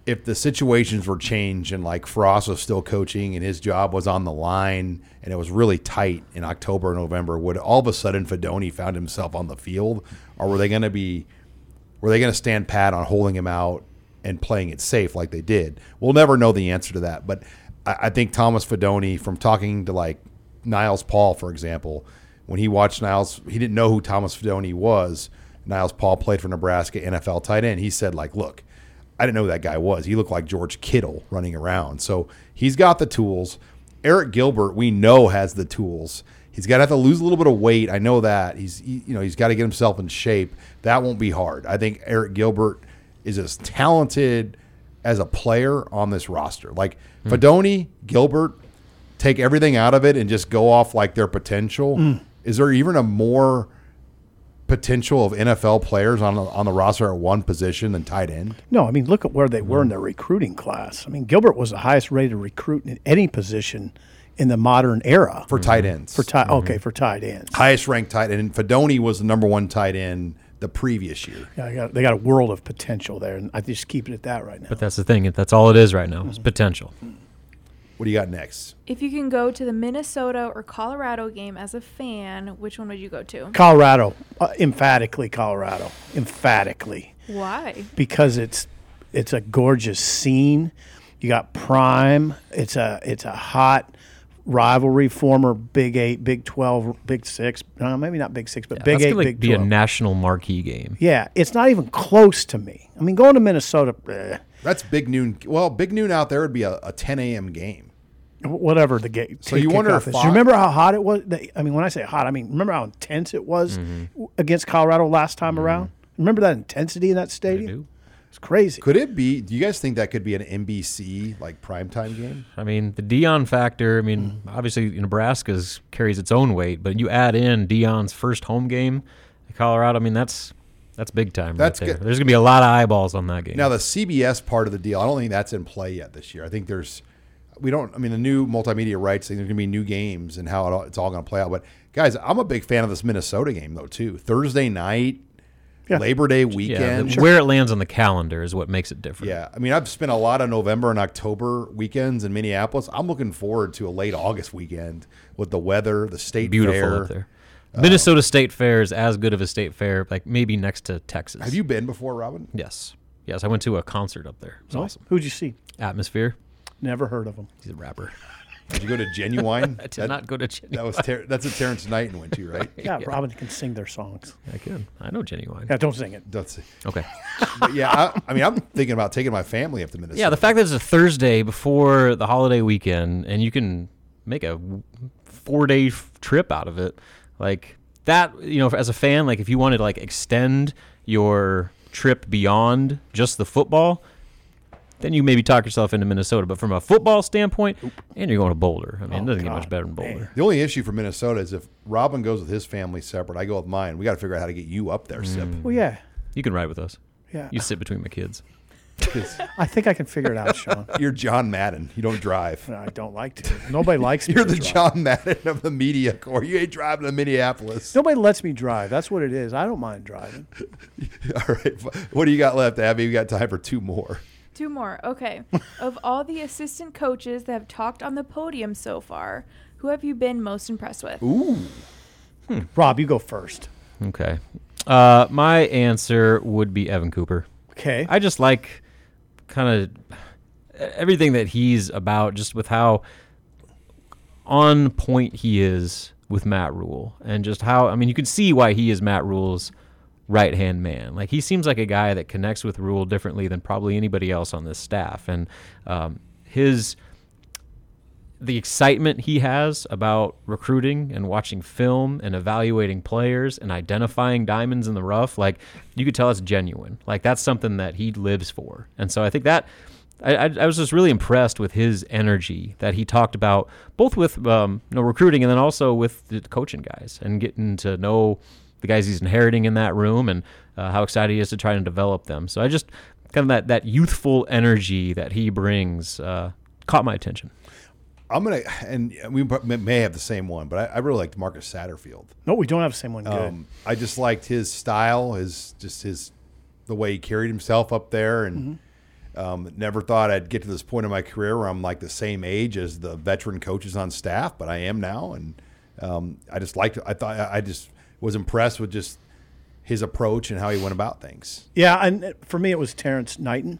if the situations were changed and like Frost was still coaching and his job was on the line and it was really tight in October and November, would all of a sudden Fidone found himself on the field, or were they going to be, were they going to stand pat on holding him out and playing it safe like they did? We'll never know the answer to that, but I, I think Thomas Fidone, from talking to like Niles Paul, for example, when he watched Niles, he didn't know who Thomas Fidone was. Niles Paul played for Nebraska, NFL tight end. He said, like, look, I didn't know who that guy was. He looked like George Kittle running around. So he's got the tools. Arik Gilbert, we know has the tools. He's got to have to lose a little bit of weight. I know that. He's you know he's got to get himself in shape. That won't be hard. I think Arik Gilbert is as talented as a player on this roster. Like Fidone, Gilbert, take everything out of it and just go off like their potential. Mm. Is there even a more potential of NFL players on the, on the roster at one position than tight end? No, I mean, look at where they were in mm. their recruiting class. I mean, Gilbert was the highest rated recruit in any position in the modern era for mm-hmm. tight ends. For tight, okay, mm-hmm. for tight ends. Highest ranked tight end. And Fidone was the number one tight end the previous year. Yeah, they got, they got a world of potential there, and I just keep it at that right now. But that's the thing. That's all it is right now. It's mm-hmm. potential. What do you got next? If you can go to the Minnesota or Colorado game as a fan, which one would you go to? Colorado, uh, emphatically Colorado, emphatically. Why? Because it's it's a gorgeous scene. You got Prime. It's a it's a hot rivalry. Former Big Eight, Big Twelve, Big Six. No, maybe not Big Six, but Big That's Eight, gonna like, Big be a national marquee game. yeah, it's not even close to me. I mean, going to Minnesota, eh, That's big noon. Well, big noon out there would be a, a 10 a.m. game. whatever the game. So you wonder if is. Fox- you remember how hot it was? I mean, when I say hot, I mean remember how intense it was Mm-hmm. against Colorado last time around. Remember that intensity in that stadium? It's crazy. Could it be? Do you guys think that could be an NBC like primetime game? I mean, the Dion factor. I mean, obviously Nebraska's carries its own weight, but you add in Dion's first home game, Colorado. I mean, that's that's big time. That's right there. good. There's gonna be a lot of eyeballs on that game. Now the CBS part of the deal, I don't think that's in play yet this year. I think there's, we don't. I mean, the new multimedia rights thing. There's going to be new games and how it all, it's all going to play out. But guys, I'm a big fan of this Minnesota game though too. Thursday night, Yeah. Labor Day yeah, weekend. the- where it lands on the calendar is what makes it different. Yeah, I mean, I've spent a lot of November and October weekends in Minneapolis. I'm looking forward to a late August weekend with the weather, the state beautiful fair. up there. Uh, Minnesota State Fair is as good of a state fair, like maybe next to Texas. Have you been before, Robin? Yes, yes. I went to a concert up there. It was Really? awesome. Who'd you see? Atmosphere. Never heard of him. He's a rapper. Did you go to Ginuwine? *laughs* I did not go to Ginuwine. That was ter- that's a Terrance Knighton went to, right? *laughs* Yeah, Robin can sing their songs. I can. I know Ginuwine. Yeah, don't sing it. That's it. Okay. *laughs* but yeah. I, I mean, I'm thinking about taking my family up to Minnesota. Yeah, the fact that it's a Thursday before the holiday weekend and you can make a four day trip out of it, like that, you know, as a fan, like if you wanted to like extend your trip beyond just the football, then you maybe talk yourself into Minnesota. But from a football standpoint, and you're going to Boulder. I mean, Oh, it doesn't get much better than Boulder. The only issue for Minnesota is if Robin goes with his family separate, I go with mine. We got to figure out how to get you up there, Sip. Well, yeah, You can ride with us. yeah. You sit between my kids. 'Cause I think I can figure it out, Sean. *laughs* You're John Madden. You don't drive. No, I don't like to. Nobody likes me. *laughs* You're to the drive. John Madden of the media corps. You ain't driving to Minneapolis. Nobody lets me drive. That's what it is. I don't mind driving. *laughs* All right. What do you got left, Abby? We got time for two more. Two more. Okay. of all the assistant coaches that have talked on the podium so far, who have you been most impressed with? Ooh. Rob, you go first. Okay. Uh, my answer would be Evan Cooper. Okay. I just like kind of everything that he's about, just with how on point he is with Matt Rhule, and just how I mean, you can see why he is Matt Rhule's right hand man. Like he seems like a guy that connects with Rhule differently than probably anybody else on this staff, and um, his the excitement he has about recruiting and watching film and evaluating players and identifying diamonds in the rough, like you could tell it's genuine. Like that's something that he lives for. And so I think that I, I, was just really impressed with his energy that he talked about, both with um, you know, recruiting and then also with the coaching guys and getting to know the guys he's inheriting in that room and uh, how excited he is to try and develop them. So I just kind of that, that youthful energy that he brings uh, caught my attention. I'm gonna, and we may have the same one, but I, I really liked Marcus Satterfield. No, we don't have the same one. Good. Um, I just liked his style, his just his the way he carried himself up there, and Mm-hmm. um, never thought I'd get to this point in my career where I'm like the same age as the veteran coaches on staff, but I am now, and um, I just liked. I thought I just was impressed with just his approach and how he went about things. Yeah, and for me, it was Terrance Knighton.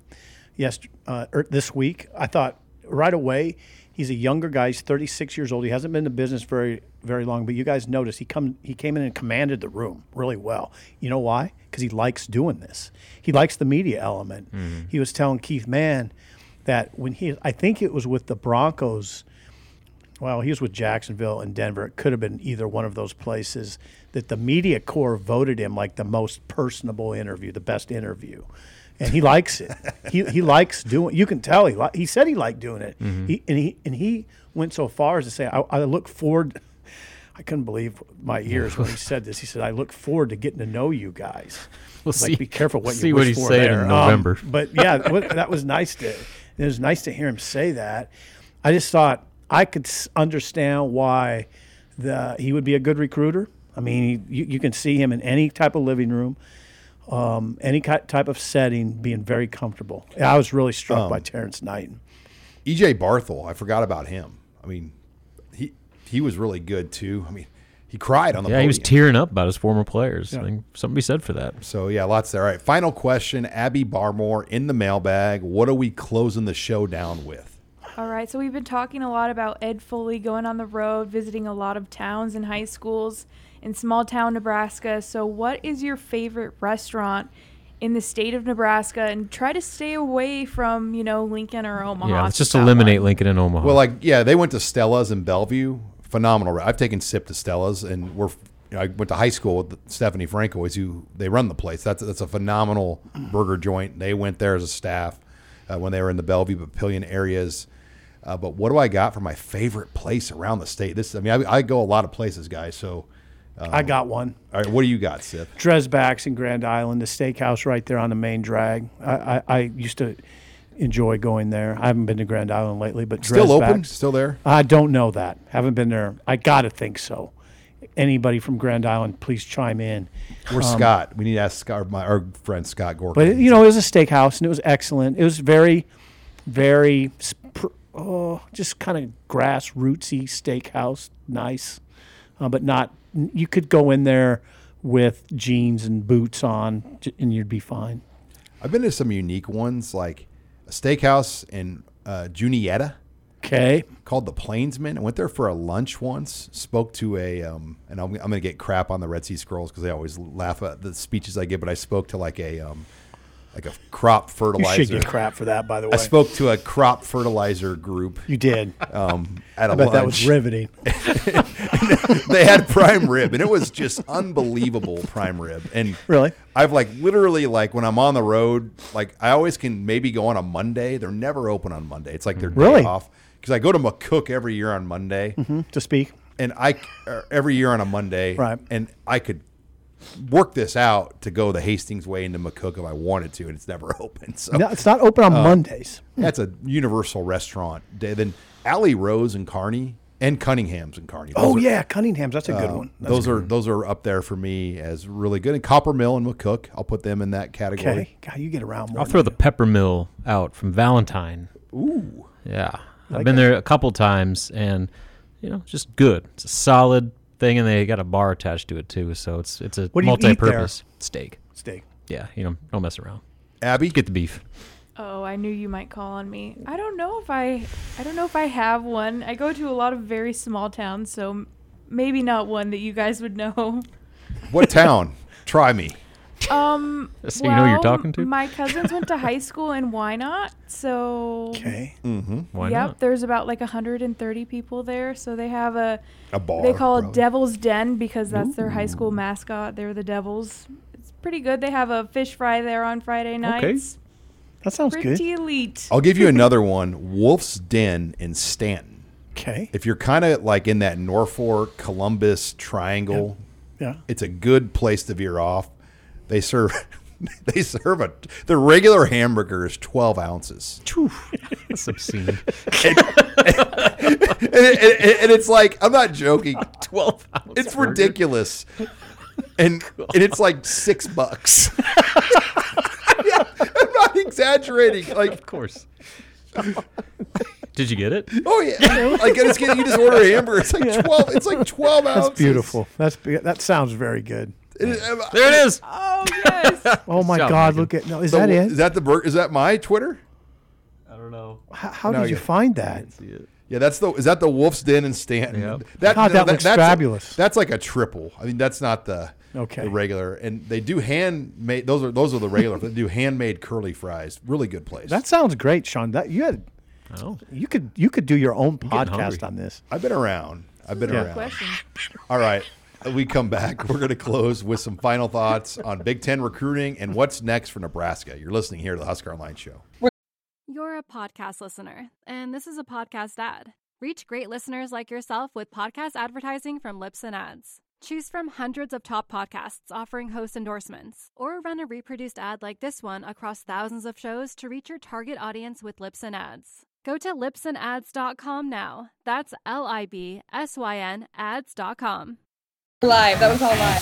Yes, uh, er, this week I thought right away he's a younger guy. He's 36 years old. He hasn't been in the business very very long, but you guys notice he come he came in and commanded the room really well. You know why? Because he likes doing this. He likes the media element. Mm-hmm. He was telling Keith Mann that when he I think it was with the Broncos. Well, he was with Jacksonville and Denver. It could have been either one of those places that the media corps voted him like the most personable interview, the best interview. And he likes it. he, he *laughs* likes doing. You can tell he li- he said he liked doing it. He, and he and he went so far as to say, "I, I look forward." I couldn't believe my ears when he said this. He said, "I look forward to getting to know you guys." *laughs* We'll like, see- be careful what see you what wish he's for there. in Um, November. *laughs* but yeah, that was- that was nice to. It was nice to hear him say that. I just thought I could s- understand why the he would be a good recruiter. I mean, you, you can see him in any type of living room, um, any type of setting, being very comfortable. I was really struck Um, by Terrance Knight. EJ Barthel, I forgot about him. I mean, he he was really good too. I mean, he cried on the Yeah, he was tearing up about his former players. Yeah. I think something to be said for that. So yeah, lots there. All right, final question. Abby Barmore in the mailbag. What are we closing the show down with? All right, so we've been talking a lot about Ed Foley going on the road, visiting a lot of towns and high schools in small town Nebraska. So, what is your favorite restaurant in the state of Nebraska? And try to stay away from, you know, Lincoln or Omaha. Yeah, let's just eliminate one. Lincoln and Omaha. Well, like yeah, they went to Stella's in Bellevue. Phenomenal. I've taken Sip to Stella's, and we're. You know, I went to high school with Stephanie Francois, who they run the place. That's that's a phenomenal burger joint. They went there as a staff uh, when they were in the Bellevue Papillion areas. Uh, but what do I got for my favorite place around the state? This, I mean, I, I go a lot of places, guys. So um, I got one. All right, what do you got, Sip? Dreisbach's in Grand Island, the steakhouse right there on the main drag. I, I, I used to enjoy going there. I haven't been to Grand Island lately, but Still open? Still there? I don't know that. Haven't been there. I gotta think so. Anybody from Grand Island, please chime in. Where's Um, Scott? We need to ask Scott, my our friend Scott Gorka. But you know, it was a steakhouse and it was excellent. It was very, very, oh, just kind of grassrootsy steakhouse, nice, uh, but not. You could go in there with jeans and boots on, and you'd be fine. I've been to some unique ones, like a steakhouse in uh, Juniata. Okay. Called the Plainsman. I went there for a lunch once. Spoke to a, um, and I'm, I'm going to get crap on the Red Sea Scrolls because they always laugh at the speeches I give. But I spoke to like a, um, like a crop fertilizer. You should get crap for that, by the way. I spoke to a crop fertilizer group. You did. Um, at I a bet that was riveting. *laughs* they had prime rib, and it was just unbelievable prime rib. And Really? I've like literally like when I'm on the road, like I always can maybe go on a Monday. They're never open on Monday. It's like they're Really? day off because I go to McCook every year on Monday Mhm, to speak. and I er, every year on a Monday, Right. And I could work this out to go the Hastings way into McCook if I wanted to, and it's never *laughs* open. So No, it's not open on uh, Mondays. That's a universal restaurant day. Then Alley Rose and Kearney and Cunningham's and Kearney. Oh are- yeah, Cunningham's. That's a good uh, one. That's those good are one. those are up there for me as really good. And Copper Mill and McCook, I'll put them in that category. okay. God, you get around more. I'll throw the peppermill out from Valentine. Ooh. Yeah. I've been that. there a couple times and you know, just good. It's a solid thing, and they got a bar attached to it too. So it's it's a What do you eat multi-purpose steak. Steak. Yeah, you know, don't mess around. Abby, get the beef. Oh, I knew you might call on me. I don't know if I I don't know if I have one. I go to a lot of very small towns, so m- maybe not one that you guys would know. what town? *laughs* Try me. Um *laughs* So you know who you're well, talking to? My cousins went to high school in Wynot, so Okay. Mm-hmm. Why yep, not? there's about like 130 people there, so they have a A bar. they call probably. it Devil's Den because that's their high school mascot. They're the Devils. It's pretty good. They have a fish fry there on Friday nights. Okay. That sounds good. Pretty elite. I'll give you *laughs* another one. Wolf's Den in Stanton. Okay. If you're kind of like in that Norfolk, Columbus triangle, Yeah. it's a good place to veer off. They serve *laughs* they serve a the regular hamburger is 12 ounces. *laughs* That's obscene. and, and- and- and it's like I'm not joking. *laughs* 12 ounce. It's burger. ridiculous. And and it's like six bucks. Yeah, I'm not exaggerating. Like Of course. Did you get it? Oh yeah, like it's getting you just order a hamburger. It's like twelve. It's like twelve ounces. That's beautiful. That's be- that sounds very good. It is- There it is. Oh yes. *laughs* Oh my job, God! Megan. Look at no. Is So, that it? Is that the bur- Is that my Twitter? I don't know. How, how No, did you you- find that? See it. Yeah, that's the. Is that the Wolf's Den in Stanton? Yep. That, God, that looks that's fabulous. that's like a triple. I mean, that's not the Okay. the regular. And they do handmade. Those are those are the regular. they do handmade curly fries. Really good place. That sounds great, Sean. That you had. Oh. You could you could do your own getting podcast on this. I've been around. I've been Yeah. around. Question. All right. We come back. We're going to close with some final thoughts on Big Ten recruiting and what's next for Nebraska. You're listening here to the Husker Online Show. You're a podcast listener, and this is a podcast ad. Reach great listeners like yourself with podcast advertising from Libsyn Ads. Choose from hundreds of top podcasts offering host endorsements, or run a reproduced ad like this one across thousands of shows to reach your target audience with Libsyn Ads. Go to libsynads.com now. That's L I B S Y N ads.com. Live. That was all live.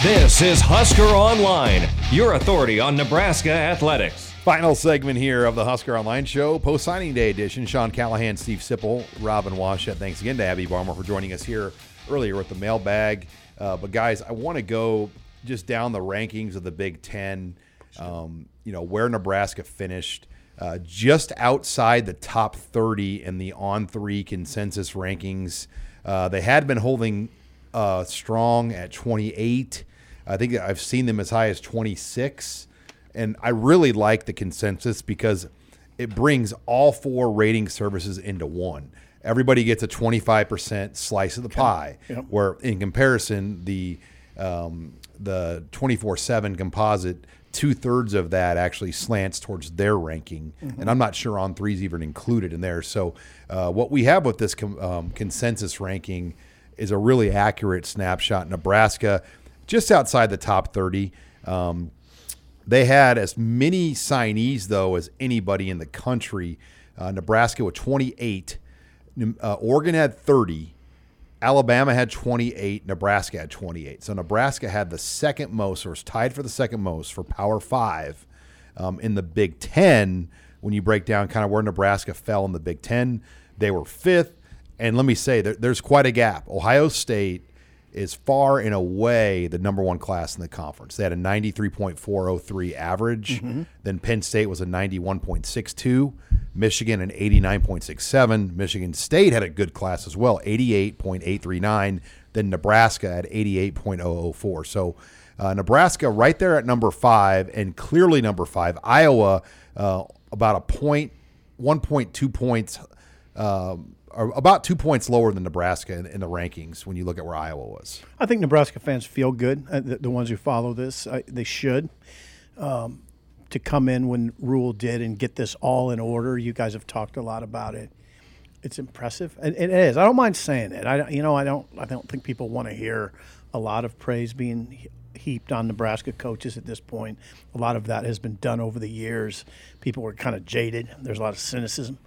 This is Husker Online, your authority on Nebraska athletics. Final segment here of the Husker Online Show, post signing day edition. Sean Callahan, Steve Sipple, Robin Washut. Thanks again to Abby Barmore for joining us here earlier with the mailbag. Uh, but guys, I want to go just down the rankings of the Big Ten. Um, you know where Nebraska finished, uh, just outside the top 30 in the On3 consensus rankings. Uh, they had been holding uh, strong at 28. I think I've seen them as high as 26. And I really like the consensus because it brings all four rating services into one. Everybody gets a 25% slice of the pie, Yep. where in comparison, the um, the 24/7 composite, two thirds of that actually slants towards their ranking, and I'm not sure On3's even included in there. So, uh, what we have with this com- um, consensus ranking is a really accurate snapshot. Nebraska, just outside the top 30. Um, they had as many signees, though, as anybody in the country. Uh, Nebraska with 28, uh, Oregon had 30, Alabama had 28, Nebraska had 28. So Nebraska had the second most, or was tied for the second most for Power Five um, in the Big Ten. When you break down kind of where Nebraska fell in the Big Ten, they were fifth. And let me say, there, there's quite a gap. Ohio State is far and away the number one class in the conference. They had a 93.403 average. Then Penn State was a 91.62. Michigan an 89.67. Michigan State had a good class as well, 88.839. Then Nebraska at 88.004. So uh, Nebraska right there at number five and clearly number five. Iowa uh, about a point, 1.2 points. Um, about two points lower than Nebraska in, in the rankings when you look at where Iowa was. I think Nebraska fans feel good. Uh, the, the ones who follow this, uh, they should. Um, to come in when Rhule did and get this all in order. You guys have talked a lot about it. It's impressive, and it is. I don't mind saying it. I, you know, I don't. I don't think people want to hear a lot of praise being heaped on Nebraska coaches at this point. A lot of that has been done over the years. People were kind of jaded. There's a lot of cynicism.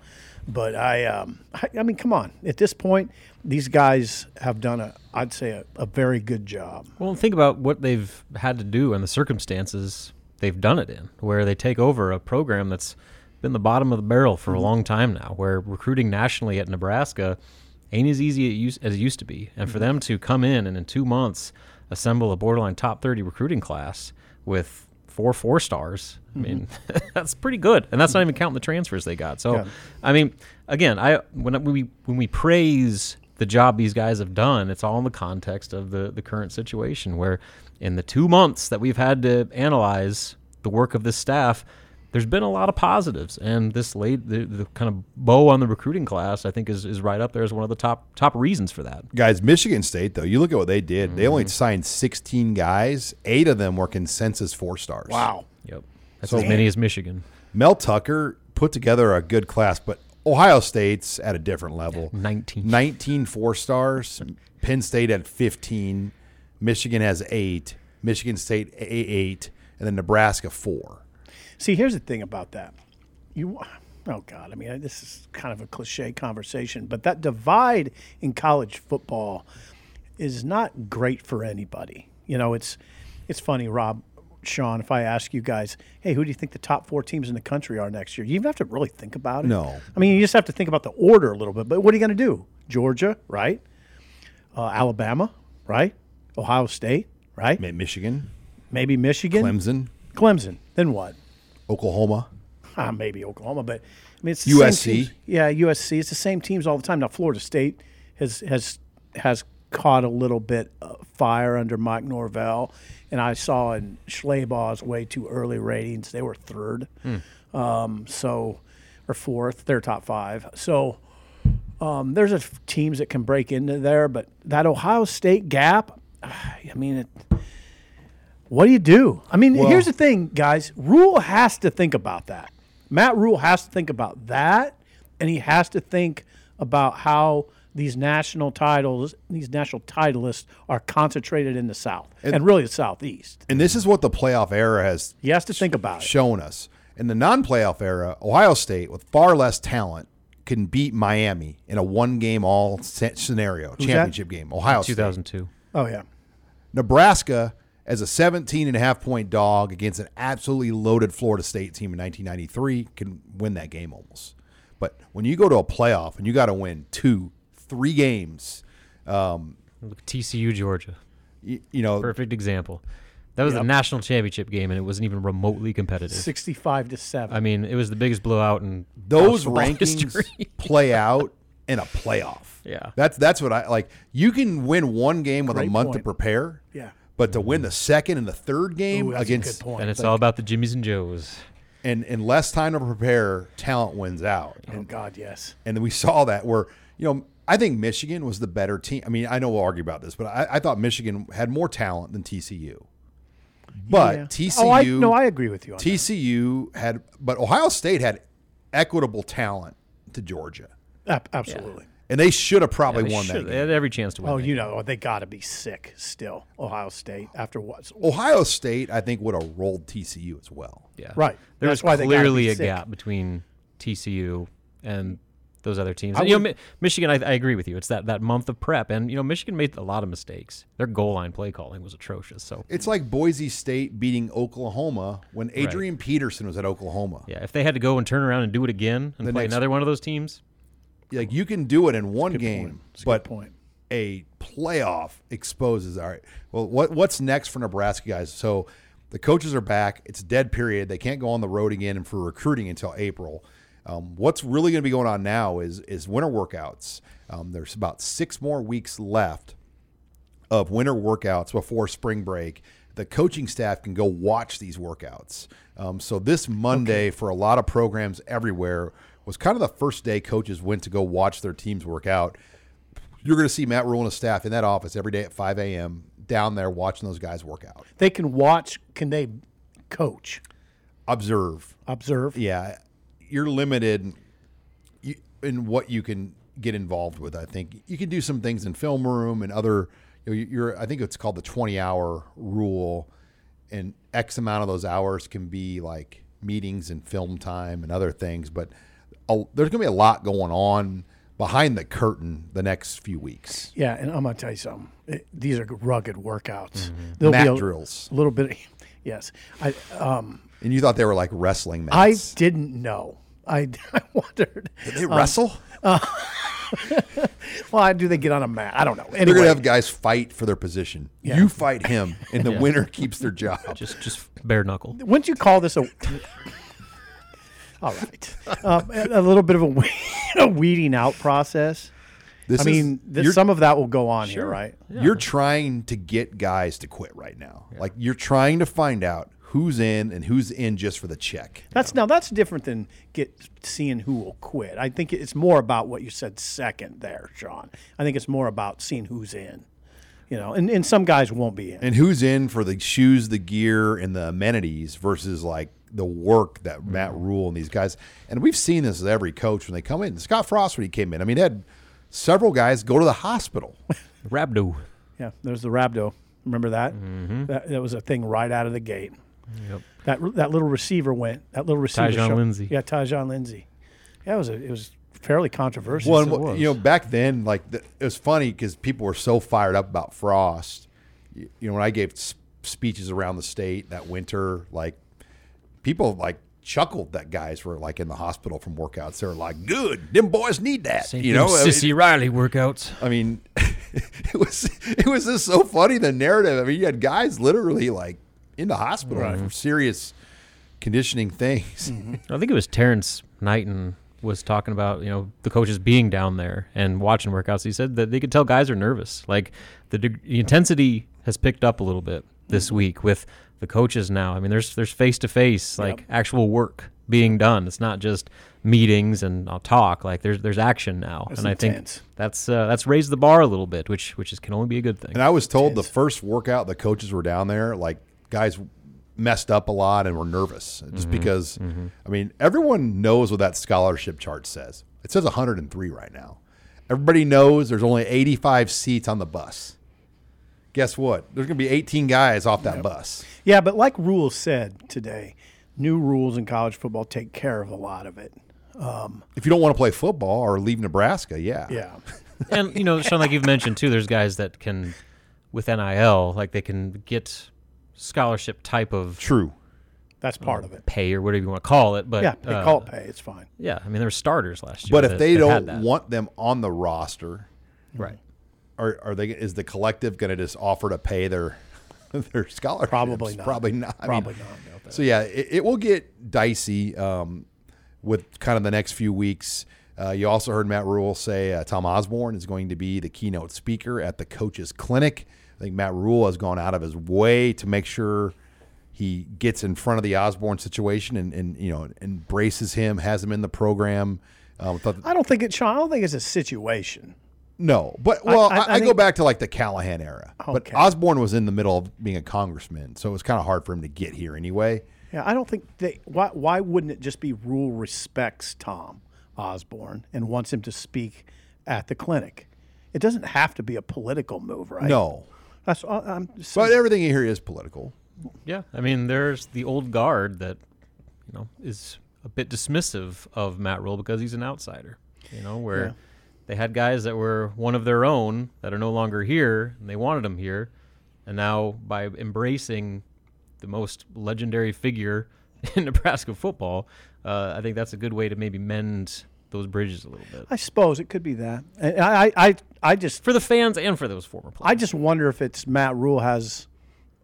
But I, um, I, I mean, come on. At this point, these guys have done a, I'd say, a, a very good job. Well, think about what they've had to do and the circumstances they've done it in, where they take over a program that's been the bottom of the barrel for a long time now, where recruiting nationally at Nebraska ain't as easy as it used, as it used to be. And for them to come in and in two months assemble a borderline top 30 recruiting class with four four stars, I mean, mm-hmm. *laughs* that's pretty good. And that's not even counting the transfers they got. So, Yeah. I mean, again, I when we when we praise the job these guys have done, it's all in the context of the the current situation where in the 2 months that we've had to analyze the work of this staff, there's been a lot of positives and this late the, the kind of bow on the recruiting class I think is, is right up there as one of the top top reasons for that. Guys, Michigan State though, you look at what they did. They Mm-hmm. only signed 16 guys. Eight of them were consensus four stars. Wow. Yep. That's as many as Michigan. Mel Tucker put together a good class, but Ohio State's at a different level. 19. 19 four stars. Penn State at 15. Michigan has eight. Michigan State a- eight, and then Nebraska four. See, here's the thing about that. You, oh God, I mean, this is kind of a cliche conversation, but that divide in college football is not great for anybody. You know, it's it's funny, Rob, Sean. If I ask you guys, hey, who do you think the top four teams in the country are next year? You even have to really think about it. No. I mean, you just have to think about the order a little bit. But what are you going to do? Georgia, right? Uh, Alabama, right? Ohio State, right? Michigan, Maybe Michigan, Clemson, Clemson. Then what? Oklahoma. Ah, maybe Oklahoma, but I mean it's the same USC. teams. Yeah, USC. It's the same teams all the time. Now Florida State has has has caught a little bit of fire under Mike Norvell, and I saw in Schlabach's way too early ratings they were third, um, so or fourth. They're top five. So um, there's a f- teams that can break into there, but that Ohio State gap. *sighs* I mean it. What do you do? I mean, Well- here's the thing, guys. Rhule has to think about that. Matt Rhule has to think about that, and he has to think about how these national titles, these national titleists, are concentrated in the South and, really the Southeast. And this is what the playoff era has He has to think about it. shown us. In the non-playoff era, Ohio State, with far less talent, can beat Miami in a one-game all scenario Who's that? championship game. Ohio State. 2002. Oh yeah, Nebraska as a 17 and a half point dog against an absolutely loaded Florida State team in 1993 can win that game almost. But when you go to a playoff and you got to win two, three games, um, Look, TCU Georgia. you, you know, Perfect example. That was Yep. the national championship game, and it wasn't even remotely competitive. sixty-five to seven. I mean, it was the biggest blowout in those college football rankings history. *laughs* play out in a playoff. Yeah. That's that's what I like. You can win one game with a Great month to prepare. Yeah. But to win the second and the third game Ooh, against good and it's all about the Jimmies and Joes. and in less time to prepare, talent wins out. oh God, yes. And then we saw that where, you know, I think Michigan was the better team. I mean, I know we'll argue about this, but I, I thought Michigan had more talent than TCU. But Yeah. TCU, Oh, I, no, I agree with you on that. TCU had, but Ohio State had equitable talent to Georgia, Ab- absolutely. And they should have probably Yeah, won should- that. They Game. had every chance to win. Oh, that you game. know, they got to be sick still. Ohio State after what? Ohio State, I think, would have rolled TCU as well. Yeah. Right. There That's was why they clearly be a sick. gap between TCU and those other teams. And, you know, Mi- Michigan, I, I agree with you. It's that, that month of prep, and you know, Michigan made a lot of mistakes. Their goal line play calling was atrocious. So It's like Boise State beating Oklahoma when Adrian Peterson was at Oklahoma. yeah, if they had to go and turn around and do it again and The play next- another one of those teams, like you can do it in one game. A but point. a playoff exposes. All right. Well, what what's next for Nebraska guys? So the coaches are back. It's dead period. They can't go on the road again and for recruiting until April. Um, what's really going to be going on now is is winter workouts. Um, there's about six more weeks left of winter workouts before spring break. The coaching staff can go watch these workouts. Um, so this Monday, for a lot of programs everywhere, was kind of the first day coaches went to go watch their teams work out. You're going to see Matt Rhule and his staff in that office every day at 5 a.m. down there watching those guys work out. They can watch. Can they coach? Observe. Observe. Yeah, you're limited in what you can get involved with. I think you can do some things in film room and other. You know, you're. I think it's called the 20 hour rule, and X amount of those hours can be like meetings and film time and other things. But a, there's going to be a lot going on behind the curtain the next few weeks. Yeah, and I'm gonna tell you something. It- these are rugged workouts. Mhm. There'll Mat be a drills. *laughs* little bit. Yes, I um, And you thought they were like wrestling matches. I didn't know I, *laughs* I wondered. Did they um, wrestle? *laughs* Uh, well, do they get on a mat? I don't know. Anyway, They're gonna have guys fight for their position. Yeah. You fight him, and the Yeah. winner keeps their job. Just just bare knuckle. wouldn't you call this a? All right, um, a a little bit of a, we- *laughs* a weeding out process. This I is- mean, this, some of that will go on here, right? You're trying to get guys to quit right now. Like you're trying to find out who's in and who's in just for the check. That's now that's different than get seeing who will quit. I think it's more about what you said second there, Sean. I think it's more about seeing who's in. You know, and, and some guys won't be in. And who's in for the shoes, the gear, and the amenities versus like the work that Matt Rhule and these guys. And we've seen this with every coach when they come in. Scott Frost when he came in. I mean, he had several guys go to the hospital. *laughs* rhabdo. Yeah, there's the rhabdo. Remember that? Mm-hmm. That that was a thing right out of the gate. Yep. That that little receiver went. That little receiver. Tyjon showed- Lindsey. Yeah, Tyjon Lindsey. Yeah, it was a, it was fairly controversial. Well, and what- you know, back then, like the, it was funny because people were so fired up about Frost. You, you know, when I gave s- speeches around the state that winter, like people like chuckled that guys were like in the hospital from workouts. They were like, "Good, them boys need that." Same you know, with I mean- Sissy Riley workouts. I mean, *laughs* it was it was just so funny the narrative. I mean, you had guys literally like in the hospital Right. for serious conditioning things. Mm-hmm. I think it was Terrance Knighton was talking about you know the coaches being down there and watching workouts. He said that they could tell guys are nervous. Like the, the intensity has picked up a little bit this mm-hmm. week with the coaches now. I mean, there's there's face to face like actual work being done. It's not just meetings and I'll talk. Like there's there's action now, That's and I think that's uh, that's raised the bar a little bit, which which is can only be a good thing. And I was told the first workout the coaches were down there, like guys messed up a lot and were nervous just Mhm, because. mhm. I mean, everyone knows what that scholarship chart says. It says 103 right now. Everybody knows there's only 85 seats on the bus. Guess what? There's going to be 18 guys off that bus. Yeah, but like rules said today, new rules in college football take care of a lot of it. Um, If you don't want to play football or leave Nebraska, yeah. Yeah. *laughs* and you know, Sean, like you've mentioned too, there's guys that can, with NIL, like they can get scholarship type of true. That's part of it. Pay or whatever you want to call it, but Yeah, they uh, call it pay, it's fine. Yeah, I mean there were starters last year. But if that- they that don't want them on the roster, right? Are, are they? Is the collective going to just offer to pay their *laughs* their scholarships? Probably not. Probably not. I Probably mean, not. So yeah, it, it will get dicey um, with kind of the next few weeks. Uh, you also heard Matt Rhule say uh, Tom Osborne is going to be the keynote speaker at the coaches clinic. I think Matt Rhule has gone out of his way to make sure he gets in front of the Osborne situation and, and you know embraces him, has him in the program. Um, I don't think it, I don't think it's a situation. No, but well, I, I- I I, go back to like the Callahan era. But Osborne was in the middle of being a congressman, so it was kind of hard for him to get here anyway. Yeah, I don't think they. Why? Why wouldn't it just be Rhule respects Tom Osborne and wants him to speak at the clinic? It doesn't have to be a political move, right? No, That's. I- I'm. just but everything you hear is political. Yeah, I mean, there's the old guard that you know is a bit dismissive of Matt Rhule because he's an outsider. You know, where Yeah. They had guys that were one of their own that are no longer here, and they wanted them here, and now by embracing the most legendary figure *laughs* in Nebraska football, uh, I think that's a good way to maybe mend those bridges a little bit I suppose it could be that. I, I, I, I just for the fans and for those former players. I just wonder if it's Matt Rhule has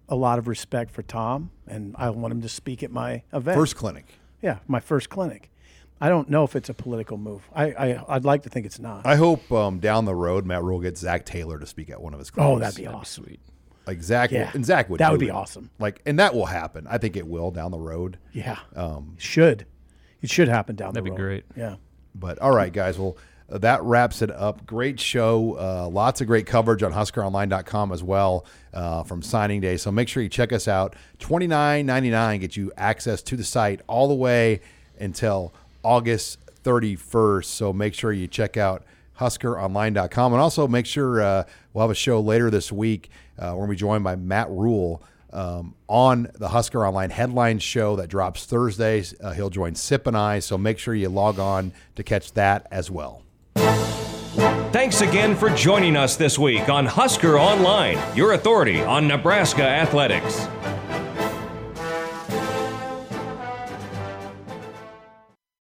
a lot of respect for Tom, and I want him to speak at my event. First clinic. Yeah, my first clinic. I don't know if it's a political move. I, I I'd like to think it's not. I hope um, down the road Matt Rhule gets Zac Taylor to speak at one of his clinics. Oh, that'd be awesome. sweet. Like Zac, Yeah, and Zac would. that would be it. awesome. Like, and that will happen. I think it will down the road. Yeah, Um, should. It should happen down That'd the be great. Yeah. But all right, guys. Well, uh, that wraps it up. Great show. Uh, lots of great coverage on HuskerOnline.com as well uh, from signing day. So make sure you check us out. Twenty nine ninety nine gets you access to the site all the way until August thirty first. So make sure you check out HuskerOnline.com and also make sure uh, we'll have a show later this week. Uh, to be joined by Matt Rhule um, on the Husker Online headline show that drops Thursdays. Uh, he'll join Sip and I, so make sure you log on to catch that as well. Thanks again for joining us this week on Husker Online, your authority on Nebraska athletics.